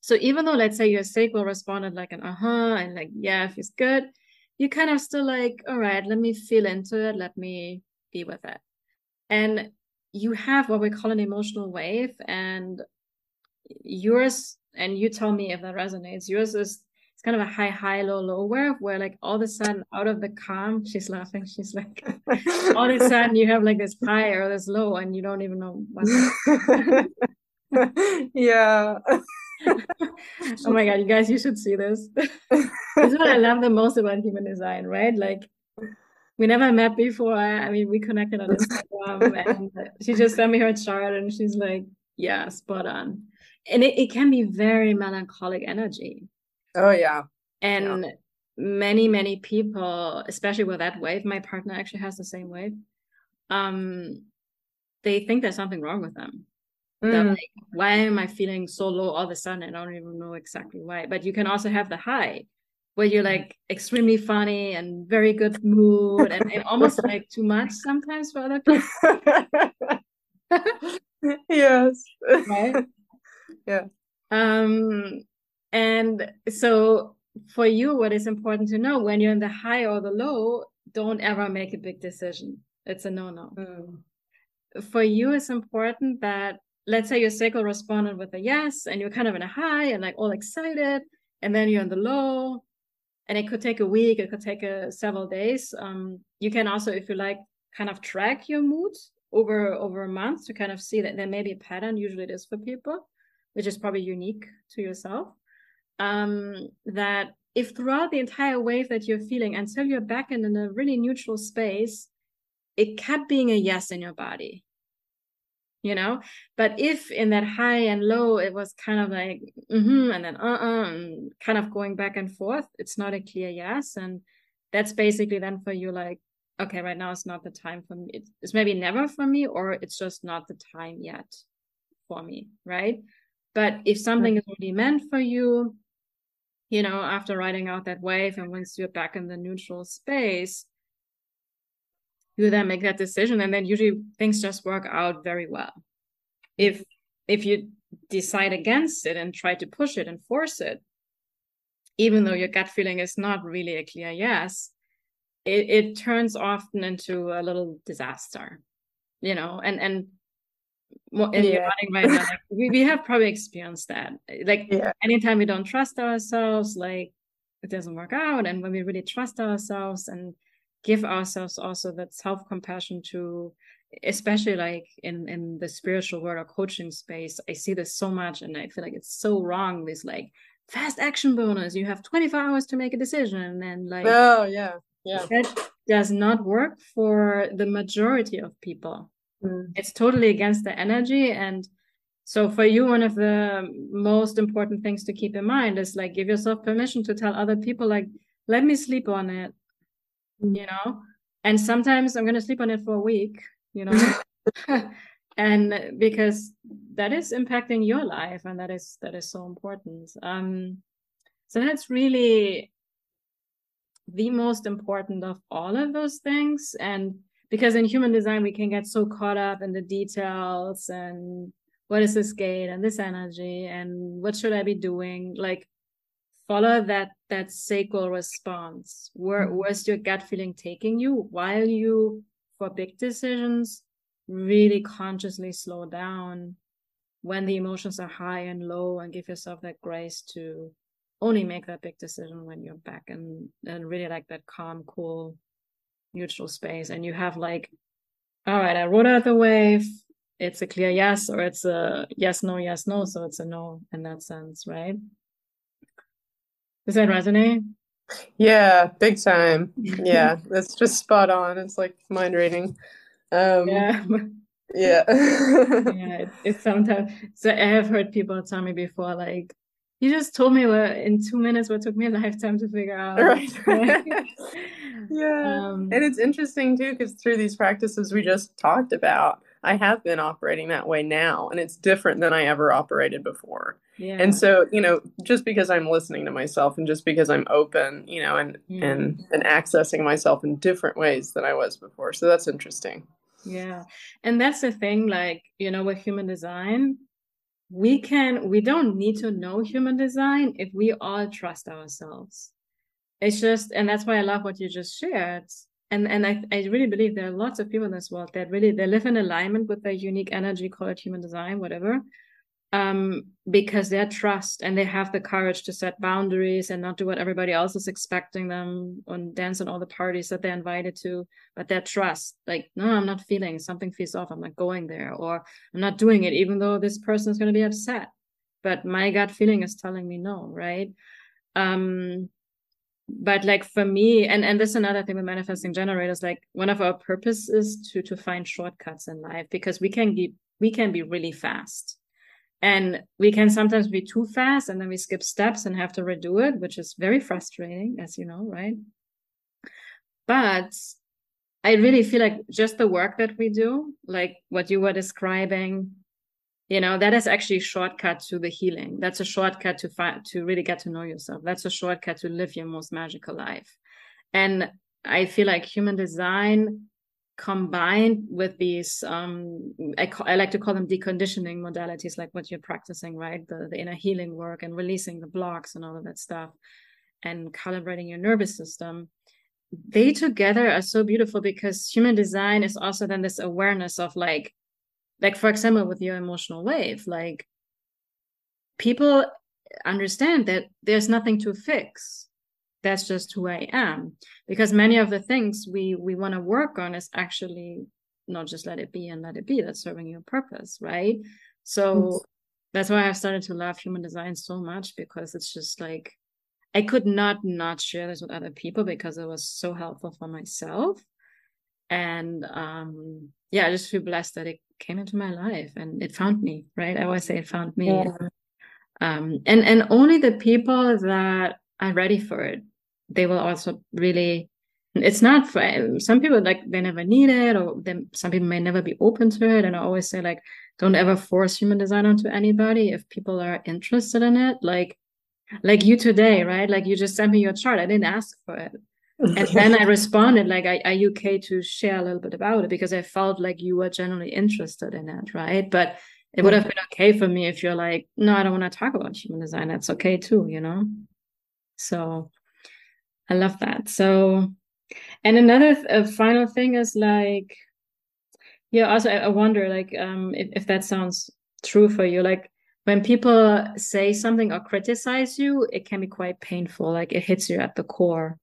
So even though let's say your sacral responded like an uh-huh and like yeah, it feels good, you kind of still like, all right, let me feel into it, let me be with it. And you have what we call an emotional wave, and yours, and you tell me if that resonates, yours is it's kind of a high, high, low, low wave where like all of a sudden out of the calm, she's laughing, she's like all of a sudden you have like this high or this low and you don't even know what yeah oh my god, you guys, you should see this. this is what I love the most about human design, right? Like we never met before. I mean, we connected on Instagram, and she just sent me her chart, and she's like, "Yeah, spot on." And it, it can be very melancholic energy. Oh yeah, and yeah. many many people, especially with that wave, my partner actually has the same wave. Um, they think there's something wrong with them Mm. like, why am I feeling so low all of a sudden? I don't even know exactly why. But you can also have the high where you're like extremely funny and very good mood and, and almost like too much sometimes for other people. yes. Right? yeah. Um and so for you, what is important to know when you're in the high or the low, don't ever make a big decision. It's a no-no. Mm. For you, it's important that let's say your sacral responded with a yes and you're kind of in a high and like all excited and then you're in the low and it could take a week it could take a, several days um, you can also if you like kind of track your mood over over a month to kind of see that there may be a pattern. Usually it is for people which is probably unique to yourself. Um, that if throughout the entire wave that you're feeling until you're back in, in a really neutral space it kept being a yes in your body you know? But if in that high and low it was kind of like mm-hmm, and then uh-uh and kind of going back and forth it's not a clear yes and that's basically then for you like okay right now it's not the time for me. It's maybe never for me or it's just not the time yet for me right? But if something is really meant for you you know after riding out that wave and once you're back in the neutral space you then make that decision and then usually things just work out very well if if you decide against it and try to push it and force it even though your gut feeling is not really a clear yes it, it turns often into a little disaster you know and and in yeah. running right now like, we, we have probably experienced that like yeah. anytime we don't trust ourselves like it doesn't work out and when we really trust ourselves and give ourselves also that self-compassion to especially like in in the spiritual world or coaching space i see this so much and i feel like it's so wrong this like fast action bonus. You have 24 hours to make a decision and like oh yeah yeah. that does not work for the majority of people. Mm. it's totally against the energy and so for you one of the most important things to keep in mind is like give yourself permission to tell other people like let me sleep on it you know? And sometimes i'm going to sleep on it for a week you know? And because that is impacting your life and that is that is so important. Um so that's really the most important of all of those things. And because in human design we can get so caught up in the details and what is this gate and this energy and what should i be doing? Like follow that that sacral response. Where mm-hmm. where's your gut feeling taking you? While you for big decisions really consciously slow down when the emotions are high and low and give yourself that grace to only make that big decision when you're back and and really like that calm cool neutral space? And you have like all right i wrote out the wave. It's a clear yes or it's a yes no yes no. So it's a no in that sense right does that resonate yeah big time yeah that's just spot on it's like mind reading um, yeah. Yeah. yeah. It, it's sometimes, so I have heard people tell me before, like, you just told me what in two minutes what took me a lifetime to figure out. Right. yeah. Um, and it's interesting too, because through these practices we just talked about, I have been operating that way now, and it's different than I ever operated before. Yeah. And so, you know, just because I'm listening to myself and just because I'm open, you know, and and and accessing myself in different ways than I was before. So that's interesting. Yeah. And that's the thing, like, you know, with human design, we can, we don't need to know human design if we all trust ourselves. It's just, and that's why I love what you just shared. And and I, I really believe there are lots of people in this world that really they live in alignment with their unique energy, call it human design, whatever um, because they trust and they have the courage to set boundaries and not do what everybody else is expecting them and dance in all the parties that they're invited to. But their trust, like, no, I'm not feeling something feels off. I'm not going there, or I'm not doing it, even though this person is going to be upset. But my gut feeling is telling me no, right? Um, but like for me, and and this is another thing with manifesting generators. Like one of our purpose is to to find shortcuts in life because we can be we can be really fast and we can sometimes be too fast and then we skip steps and have to redo it, which is very frustrating, as you know, right? But I really feel like just the work that we do, like what you were describing, you know, that is actually a shortcut to the healing. That's a shortcut to find to really get to know yourself. That's a shortcut to live your most magical life. And I feel like human design combined with these um I, I like to call them deconditioning modalities like what you're practicing right the, the inner healing work and releasing the blocks and all of that stuff and calibrating your nervous system they together are so beautiful because human design is also then this awareness of like like for example with your emotional wave like people understand that there's nothing to fix that's just who I am. Because many of the things we we want to work on is actually not just let it be and let it be. That's serving your purpose, right? So that's why I've started to love human design so much because it's just like I could not not share this with other people because it was so helpful for myself. And um yeah, I just feel blessed that it came into my life and it found me, right? I always say it found me. Yeah. Um and and only the people that are ready for it they will also really it's not for some people like they never need it or then some people may never be open to it and i always say like don't ever force human design onto anybody if people are interested in it like like you today right like you just sent me your chart i didn't ask for it and then i responded like are, are you okay to share a little bit about it because i felt like you were generally interested in it right but it would have been okay for me if you're like no i don't want to talk about human design that's okay too you know so I love that. So, and another th- final thing is like, yeah, also I, I wonder like um if, if that sounds true for you. Like when people say something or criticize you, it can be quite painful. Like it hits you at the core.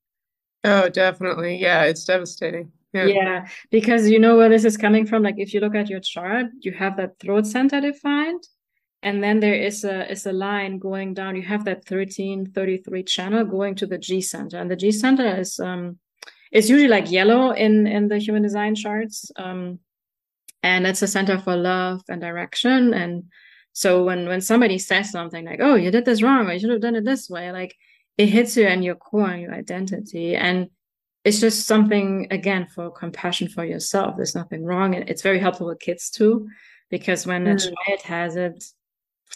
Oh, definitely. Yeah, it's devastating. Yeah. yeah, because you know where this is coming from. Like if you look at your chart, you have that throat center defined, and then there is a is a line going down you have that 1333 channel going to the g center and the g center is um it's usually like yellow in in the human design charts um and it's a center for love and direction and so when when somebody says something like oh you did this wrong or you should have done it this way like it hits you in your core and your identity and it's just something again for compassion for yourself there's nothing wrong and it's very helpful with kids too because when mm. a child has it,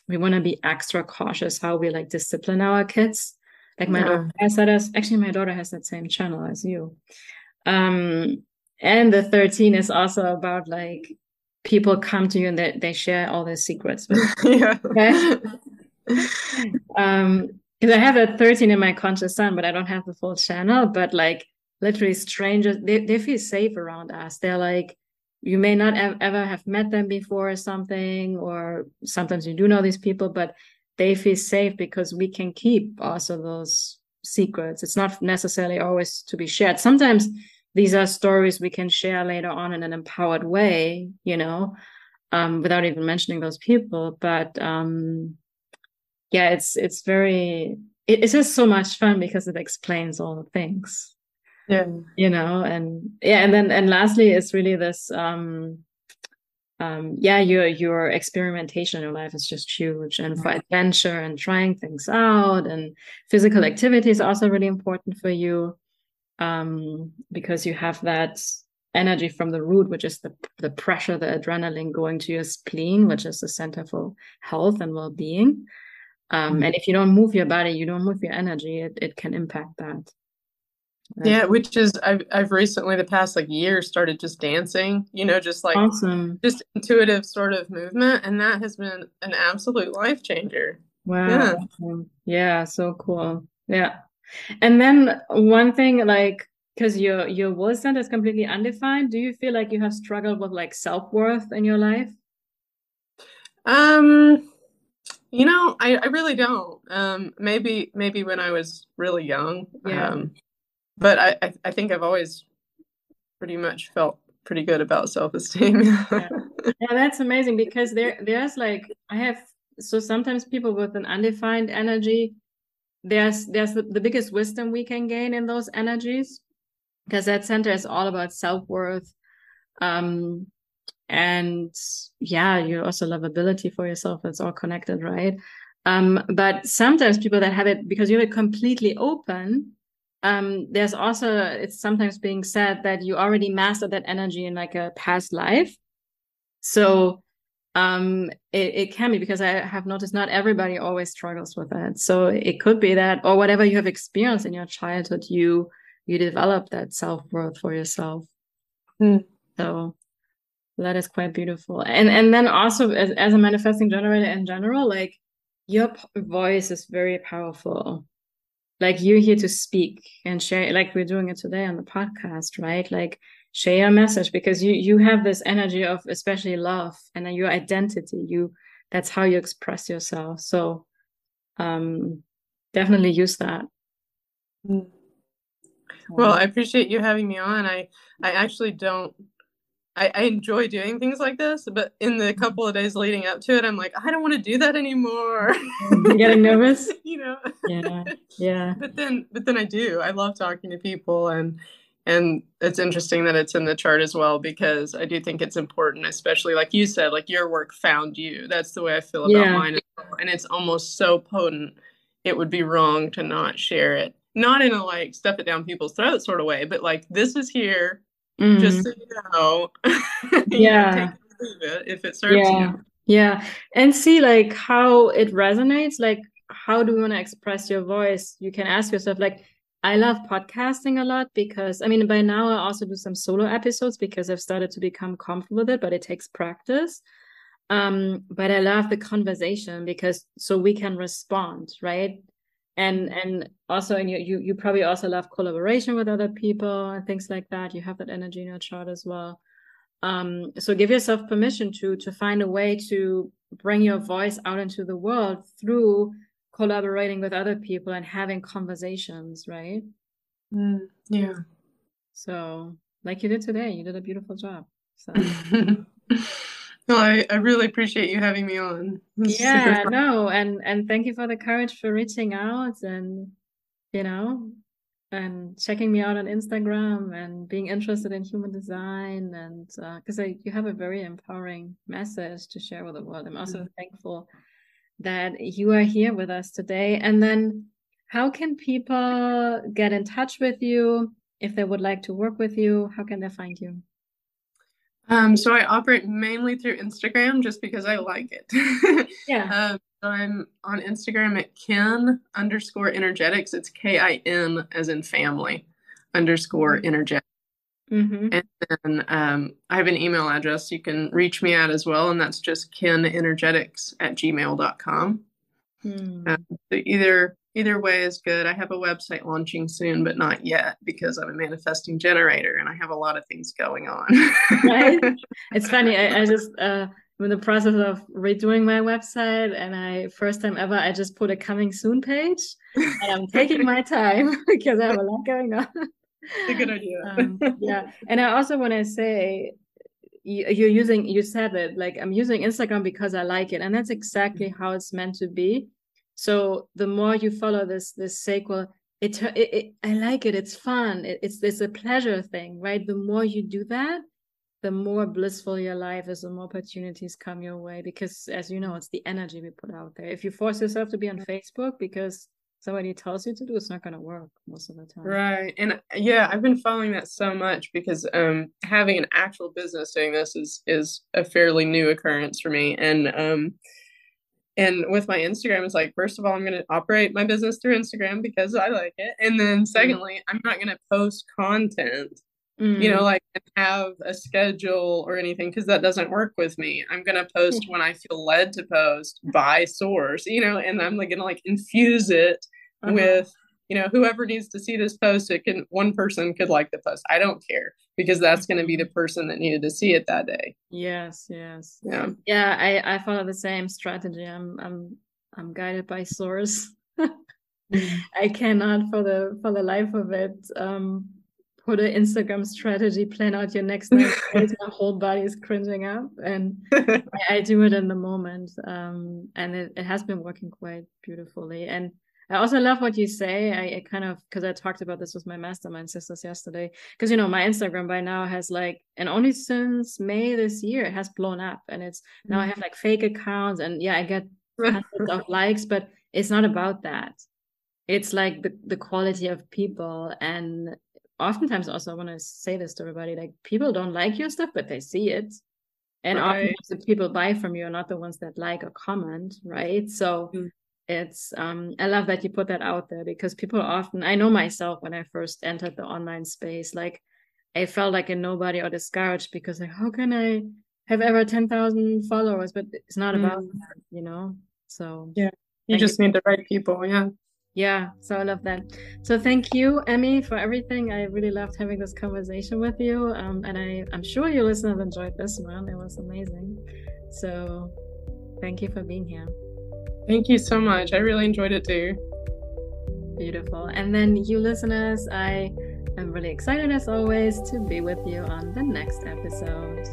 we want to be extra cautious how we like discipline our kids. Like my yeah. daughter has that as actually my daughter has that same channel as you. Um and the 13 is also about like people come to you and they, they share all their secrets with yeah. Um because I have a 13 in my conscious sun, but I don't have the full channel. But like literally strangers, they, they feel safe around us. They're like, you may not have, ever have met them before or something, or sometimes you do know these people, but they feel safe because we can keep also those secrets. It's not necessarily always to be shared. Sometimes these are stories we can share later on in an empowered way, you know, um, without even mentioning those people. But um, yeah, it's it's very it, it's just so much fun because it explains all the things. Yeah, you know, and yeah, and then and lastly, it's really this um um yeah your your experimentation in your life is just huge. And for adventure and trying things out and physical activity is also really important for you um because you have that energy from the root which is the the pressure the adrenaline going to your spleen which is the center for health and well-being um, mm-hmm. and if you don't move your body you don't move your energy it, it can impact that yeah, which is I've I've recently the past like year started just dancing, you know, just like awesome. just intuitive sort of movement, and that has been an absolute life changer. Wow. Yeah. yeah, so cool. Yeah. And then one thing like because your your will center is completely undefined, do you feel like you have struggled with like self-worth in your life? Um you know, I, I really don't. Um maybe maybe when I was really young. Yeah. Um but I, I think I've always pretty much felt pretty good about self-esteem. yeah. yeah, that's amazing because there there's like I have so sometimes people with an undefined energy there's there's the, the biggest wisdom we can gain in those energies because that center is all about self-worth um and yeah you also lovability for yourself. It's all connected right? Um but sometimes people that have it because you have it completely open um, there's also it's sometimes being said that you already mastered that energy in like a past life. So um, it, it can be because i have noticed not everybody always struggles with that. So it could be that or whatever you have experienced in your childhood you you develop that self-worth for yourself. Mm. so that is quite beautiful. And and then also as, as a manifesting generator in general like your voice is very powerful. Like you're here to speak and share like we're doing it today on the podcast right? Like share your message because you you have this energy of especially love and your identity you that's how you express yourself. So um definitely use that. Mm. well i appreciate you having me on. I i actually don't I, I enjoy doing things like this, but in the mm-hmm. couple of days leading up to it, I'm like, I don't want to do that anymore. Mm-hmm. You're getting nervous, you know? Yeah, yeah. But then, but then I do. I love talking to people, and and it's interesting that it's in the chart as well because I do think it's important, especially like you said, like your work found you. That's the way I feel about yeah. mine, and it's almost so potent. It would be wrong to not share it, not in a like stuff it down people's throats sort of way, but like this is here mm. just so you know. yeah. it if it serves yeah. you. Yeah. And see like how it resonates. Like, how do you want to express your voice? You can ask yourself, like, I love podcasting a lot because I mean by now I also do some solo episodes because I've started to become comfortable with it, but it takes practice. Um, but I love the conversation because so we can respond, right? And and also and you, you you probably also love collaboration with other people and things like that. You have that energy in your chart as well. Um so give yourself permission to to find a way to bring your voice out into the world through collaborating with other people and having conversations right? Mm, yeah. So like you did today you did a beautiful job so No, I, I really appreciate you having me on. yeah, no, and and thank you for the courage for reaching out and you know and checking me out on Instagram and being interested in human design and because uh, you have a very empowering message to share with the world. I'm also mm-hmm. thankful that you are here with us today. And then, how can people get in touch with you if they would like to work with you? How can they find you? Um, so I operate mainly through Instagram just because I like it. yeah. Um, so I'm on Instagram at Kin underscore energetics. It's K I N as in family underscore mm-hmm. energetics. Mm-hmm. And then um, I have an email address you can reach me at as well, and that's just kinenergetics at gmail.com. Mm. Um, so either either way is good. I have a website launching soon, but not yet because I'm a manifesting generator and I have a lot of things going on. right? It's funny. I, I just uh, I'm in the process of redoing my website, and I first time ever I just put a coming soon page, and I'm taking my time because I have a lot going on. It's a good idea. um, yeah, and I also want to say you're using you said it like i'm using instagram because i like it and that's exactly how it's meant to be so the more you follow this this sequel, it, it, it I like it. It's fun. It, it's it's a pleasure thing, right? The more you do that, the more blissful your life is, the more opportunities come your way. Because as you know, it's the energy we put out there. If you force yourself to be on Facebook because somebody tells you to do, it's not going to work most of the time. Right. And yeah, I've been following that so much because um, having an actual business doing this is is a fairly new occurrence for me. And um, and with my instagram it's like first of all i'm going to operate my business through instagram because i like it and then mm. secondly i'm not going to post content mm. you know mm. like have a schedule or anything because that doesn't work with me i'm going to post mm. when i feel led to post by source you know and i'm like going to like infuse it uh-huh. with you know whoever needs to see this post it can one person could like the post. I don't care because that's going to be the person that needed to see it that day. Yes yes. Yeah. Yeah i i follow the same strategy. I'm i'm i'm guided by source. I cannot for the for the life of it um put an instagram strategy plan out your next night my whole body is cringing up and I, I, do it in the moment um and it, it has been working quite beautifully. And I also love what you say. I, I kind of because I talked about this with my mastermind sisters yesterday. Because you know my Instagram by now has like, and only since May this year it has blown up, and it's mm-hmm. now I have mm-hmm. like fake accounts, and yeah, I get hundreds of likes, but it's not about that. It's like the the quality of people, and oftentimes also I want to say this to everybody: like people don't like your stuff, but they see it. And right. often the people buy from you are not the ones that like or comment, right? So mm it's um i love that you put that out there because people often i know myself when i first entered the online space like i felt like a nobody or discouraged because like how can i have ever 10,000 followers? But it's not about mm. that you know? So yeah you just you. need the right people yeah. Yeah so i love that. So thank you Emmie for everything. I really loved having this conversation with you um, and i i'm sure your listeners enjoyed this one. It was amazing. So thank you for being here Thank you so much. I really enjoyed it too. Beautiful. And then, you listeners, I am really excited as always to be with you on the next episode.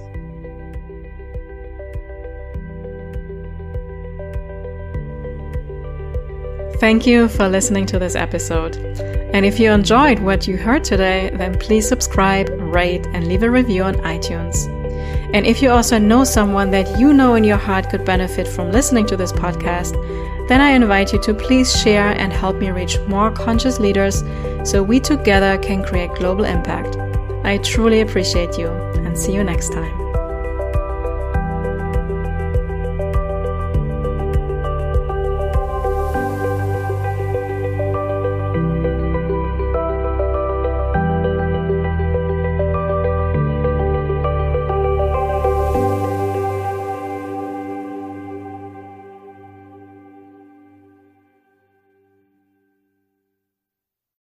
Thank you for listening to this episode. And if you enjoyed what you heard today, then please subscribe, rate, and leave a review on iTunes. And if you also know someone that you know in your heart could benefit from listening to this podcast, then I invite you to please share and help me reach more conscious leaders so we together can create global impact. I truly appreciate you and see you next time.